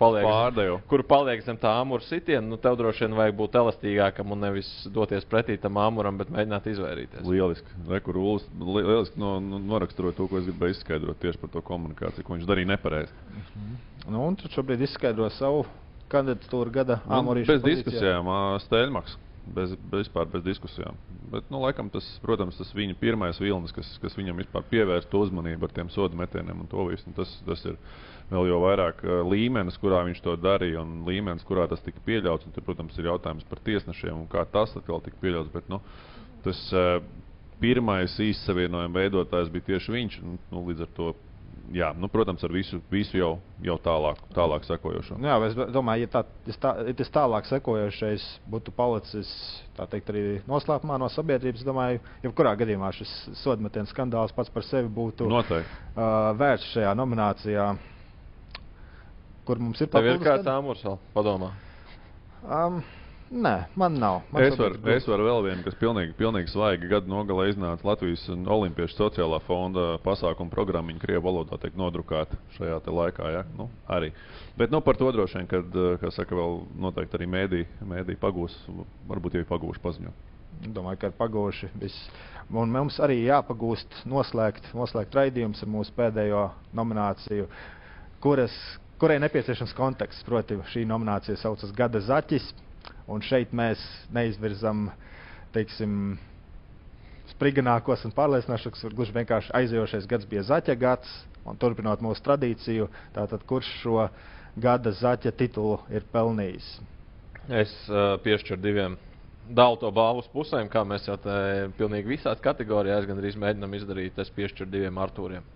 paliek, Pārdeju. kur paliek zem tā āmura sitiena, nu tev droši vien vajag būt elastīgākam un nevis doties pretī tam āmuram, bet mēģināt izvairīties. Lieliski. Rekur, Ulis, lieliski no, no, noraksturoja to, ko es gribēju izskaidrot tieši par to komunikāciju, ko viņš darīja nepareizi. Mm -hmm. nu, un tu šobrīd izskaidro savu kandidatūru gada āmurīšu. Bez diskusijām, Stēļmaks bez, vispār bez diskusijām. Bet, nu, laikam, tas, protams, tas viņa pirmais vilnis, kas, kas viņam vispār pievērsta uzmanību ar tiem sodu metieniem un to visu. Un tas, tas ir vēl jau vairāk uh, līmenis, kurā viņš to darīja, un līmenis, kurā tas tika pieļauts. Un, tur, protams, ir jautājums par tiesnešiem un kā tas atkal tika pieļauts. Bet, nu, tas uh, pirmais īsavienojuma veidotājs bija tieši viņš. Nu, līdz ar to jā, nu, protams, ar visu, visu jau, jau tālāk, tālāk sekojošo. Jā, es domāju, ja, tā, tā, ja tas tālāk sekojošais būtu palicis teikt, arī noslēpumā no sabiedrības, domāju, jebkurā gadījumā šis sodmetiens skandāls pats par sevi būtu Noteikti. uh, vērts šajā nominācijā, kur mums ir papildus. Tev ir kāds āmurs vēl padomā? Um, Nē, man nav. Man es varu var, var vēl vienu, kas pilnīgi, pilnīgi svaigi gadu nogalē iznāca Latvijas Olimpiešu sociālā fonda pasākuma programmiņa Krievu valodā tiek nodrukāta šajā laikā. Ja? Nu, arī. Bet nu, par to droši vien, kad, kā saka, vēl noteikti arī mēdī, mēdī pagūs, varbūt jau ir pagūši paziņot. Domāju, ka ir pagūši. Viss. Un mums arī jāpagūst noslēgt, noslēgt raidījums ar mūsu pēdējo nomināciju, kuras, kurai nepieciešams konteksts. Proti, šī nominācija saucas Gada Zaķis. Un šeit mēs neizvirzam, teiksim, spriganākos un pārliecinošākos. Gluži vienkārši aizejošais gads bija zaķa gads, un turpinot mūsu tradīciju, tātad kurš šo gada zaķa titulu ir pelnījis? Es uh, piešķiru diviem dalu to balvu pusēm, kā mēs jau te pilnīgi visās kategorijās gandrīz mēģinām izdarīt. Es piešķiru diviem Artūriem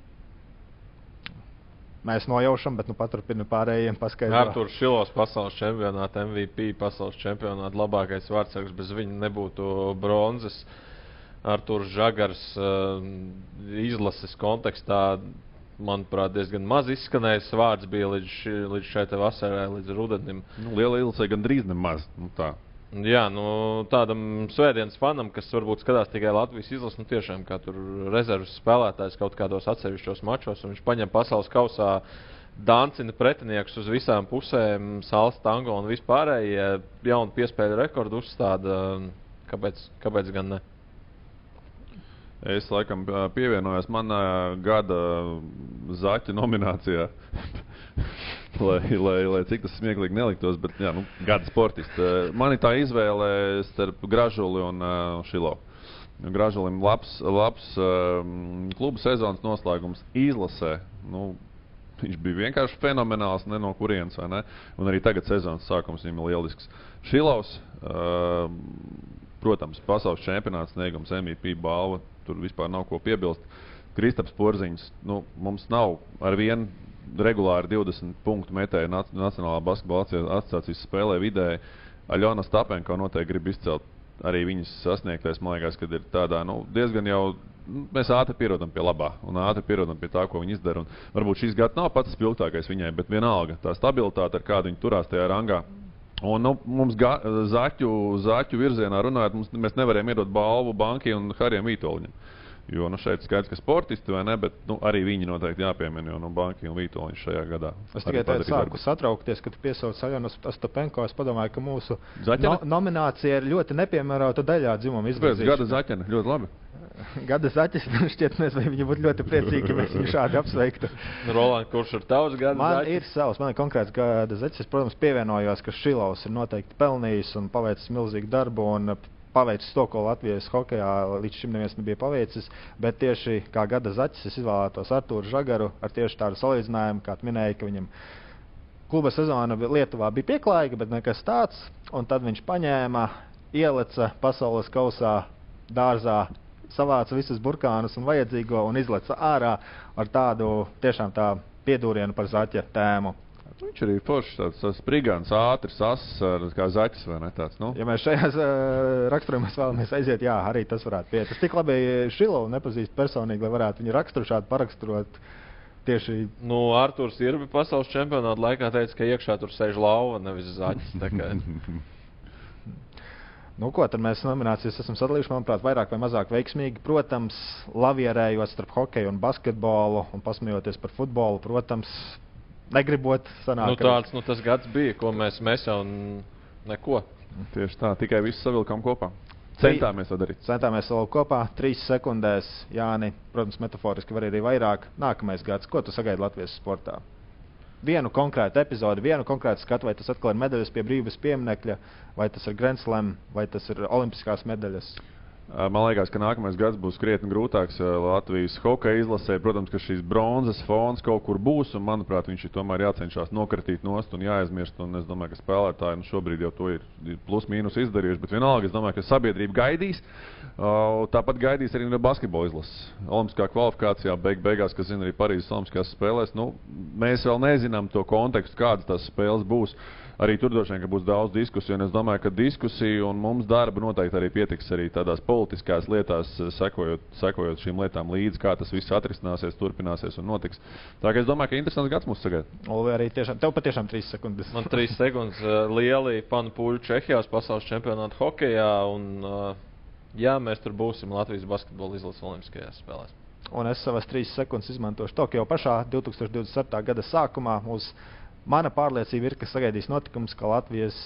mēs nojaušam, bet nu, paturpinām pārējiem paskaidrot. Arthurs Šilovs, pasaules čempionāta MVP, pasaules čempionāta labākais vārdsargs, bez viņa nebūtu bronzas. Arthurs Žagars uh, izlases kontekstā, manuprāt, diezgan maz izskanējis vārds bija līdz, ši, līdz šai vasarai, līdz rudenim. Nu, liela ilgsē gan drīz nemaz. Nu, tā. Jā, nu, tādam svētdienas fanam, kas varbūt skatās tikai Latvijas izlases, nu, tiešām kā tur rezerves spēlētājs kaut kādos atsevišķos mačos, un viņš paņem pasaules kausā dancina pretiniekus uz visām pusēm, sāls tango un vispārējie jaunu piespēļu rekordu uzstāda. Kāpēc, kāpēc gan ne? Es laikam pievienojos manā gada zaķa nominācijā. lai, lai, lai cik tas smieklīgi neliktos, bet jā, nu, gada sportists. Man ir tā izvēle starp Gražuli un uh, Šilovu. Gražulim labs, labs um, kluba sezonas noslēgums izlasē. Nu, viņš bija vienkārši fenomenāls, ne no kurienes. Un arī tagad sezonas sākums viņam ir lielisks. Šilovs, uh, protams, pasaules čempionāts, sniegums MVP balva. Tur vispār nav ko piebilst. Kristaps Porziņš, nu, mums nav ar vienu regulāri 20 punktu metēja Nacionālā basketbola asociācijas spēlē vidēji. Aļona Stapenko noteikti grib izcelt arī viņas sasniegtais. Man liekas, ka ir tādā nu, diezgan jau. Nu, mēs ātri pierodam pie labā un ātri pierodam pie tā, ko viņi izdara. Un varbūt šis gads nav pats spilgtākais viņai, bet vienalga tā stabilitāte, ar kādu viņi turās tajā rangā. Un, nu, mums ga, zaķu, zaķu virzienā runājot, mums, mēs nevarējām iedot balvu Bankai un Harijam Vitoļņam. Jo nu, šeit skaidrs, ka sportisti vai ne, bet nu, arī viņi noteikti jāpiemina. Jo nu, Banki un Vitoļņš šajā gadā. Es tikai tādu sāku satraukties, kad piesaucu Saļonu Ostapenko. Es padomāju, ka mūsu no, nominācija ir ļoti nepiemērota daļā dzimuma izvirzīšanā. Gada zaķena ļoti labi. Gada zaķis, man šķiet, nezinu, viņi būtu ļoti priecīgi, ja mēs viņu šādi apsveiktu. Roland, kurš ir tavs gada man zaķis? ir savs, man ir konkrēts gada zaķis. Es, protams, pievienojos, ka Šilovs ir noteikti pelnījis un paveicis milzīgu darbu. Un, paveicis to, ko Latvijas hokeja līdz šim neviens nebija paveicis. Bet tieši kā gada zaķis es izvēlētos Arthuru Zagaru ar tieši tādu salīdzinājumu, kā minēja, ka viņam kluba sezona Lietuvā bija pieklājīga, bet nekas tāds. Un tad viņš paņēma, ielica pasaules kausā dārzā. Savāca visus burkānus un vajadzīgo un izlaica ārā ar tādu tiešām tā piedūrienu par zaķa tēmu. Viņš arī ir foršs, tāds, brigants, ātrs, asins, kā zaķis vai ne tāds. Nu? Ja mēs šajā uh, raksturojumā vēlamies aiziet, jā, arī tas varētu piet. Es tik labi Šilovu nepazīstu personīgi, lai varētu viņu raksturu šādu paraksturot. Tieši Nu, Arthurs ir pasaules čempionāta laikā teica, ka iekšā tur sēž lauva, nevis zaķis. Nu, ko tad mēs nominācijas esam sadalījuši, manuprāt, vairāk vai mazāk veiksmīgi. Protams, lavierējot starp hokeju un basketbolu un pasmējoties par futbolu, protams, negribot sanākt. nu, tāds nu, tas gads bija, ko mēs, mēs jau n- neko. Tieši tā, tikai visu savilkām kopā. Centāmies to darīt. Centāmies vēl kopā, trīs sekundēs, Jāni, protams, metaforiski var arī vairāk. Nākamais gads, ko tu sagaidi Latvijas sportā? Vienu konkrētu epizodi, vienu konkrētu skatu, vai tas atkal ir medaļas pie brīvības pieminekļa, vai tas ir Grand Slam, vai tas ir Olimpiskās medaļas. Ā, Man liekas, ka nākamais gads būs krietni grūtāks ā, Latvijas hokeja izlasē. Protams, ka šīs bronzas fons kaut kur būs, un manuprāt, viņš ir tomēr jācenšas nokratīt nost un jāaizmirst. Un es domāju, ka spēlētāji nu, šobrīd jau to ir plus-mínus izdarījuši. Bet vienalga, es domāju, ka sabiedrība gaidīs. Ā, Tāpat gaidīs arī no basketbola izlases. Olimpiskā kvalifikācijā beig beigās, kas zina arī Parīzes Olimpiskās spēlēs. Nu, mēs vēl nezinām to kontekstu, kādas tās spēles būs. Arī tur droši vien būs daudz diskusiju, un es domāju, ka diskusiju un mums darba noteikti arī pietiks arī tādās politiskās lietās, eh, sekojot, sekojot šīm lietām līdzi, kā tas viss atrisināsies, turpināsies un notiks. Tā kā es domāju, ka interesants gads mūs sagaida. Olvi, arī tiešām, tev patiešām trīs sekundes. Man trīs sekundes uh, lieli panu pūļu Čehijā uz pasaules čempionāta hokejā. Un, uh, jā, mēs tur būsim Latvijas basketbola izlases Olimpiskajās spēlēs. Un es savas trīs sekundes izmantošu Tokio pašā 2027. gada sākumā. Mūs, mana pārliecība ir, ka sagaidīs notikums, ka Latvijas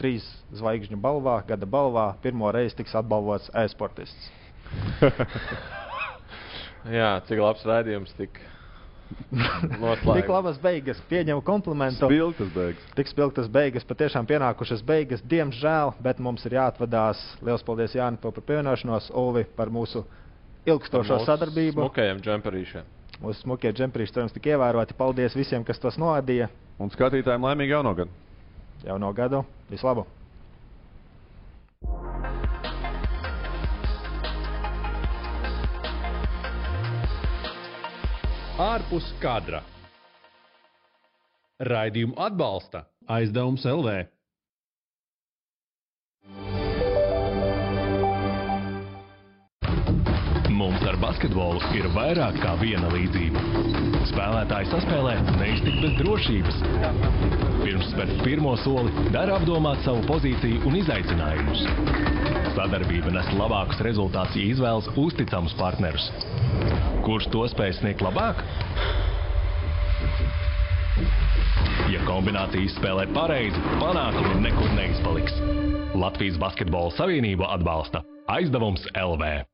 trīs zvaigžņu balvā, gada balvā, pirmo reizi tiks apbalvots e-sportists. Jā, cik labs raidījums tik Tik labas beigas, pieņemu komplimentu. Spilgtas beigas. Tik spilgtas beigas, patiešām pienākušas beigas, diemžēl, bet mums ir jāatvadās. Lielas paldies Jānis par pievienošanos, Ulvi par mūsu ilgstošo Mūsu sadarbību. Smukajiem džemperīšiem. Mūsu smukie džemperīši, cerams, tik ievēroti. Paldies visiem, kas tos noadīja. Un skatītājiem laimīgi jauno gadu! Jau no gadu. Vislabāk! ārpus kadra. Raidījumu atbalsta aizdevums LV. Mums ar basketbolu ir vairāk kā viena līdzība. Spēlētāji saspēlē neiztikt bez drošības. Pirms spērt pirmo soli, dara apdomāt savu pozīciju un izaicinājumus. Sadarbība nes labākus rezultātus, ja izvēlas uzticamus partnerus. Kurš to spēj sniegt labāk? Ja kombinācijas spēlē pareizi, panākumi nekur neizpaliks. Latvijas Basketbola Savienība atbalsta aizdevums LV.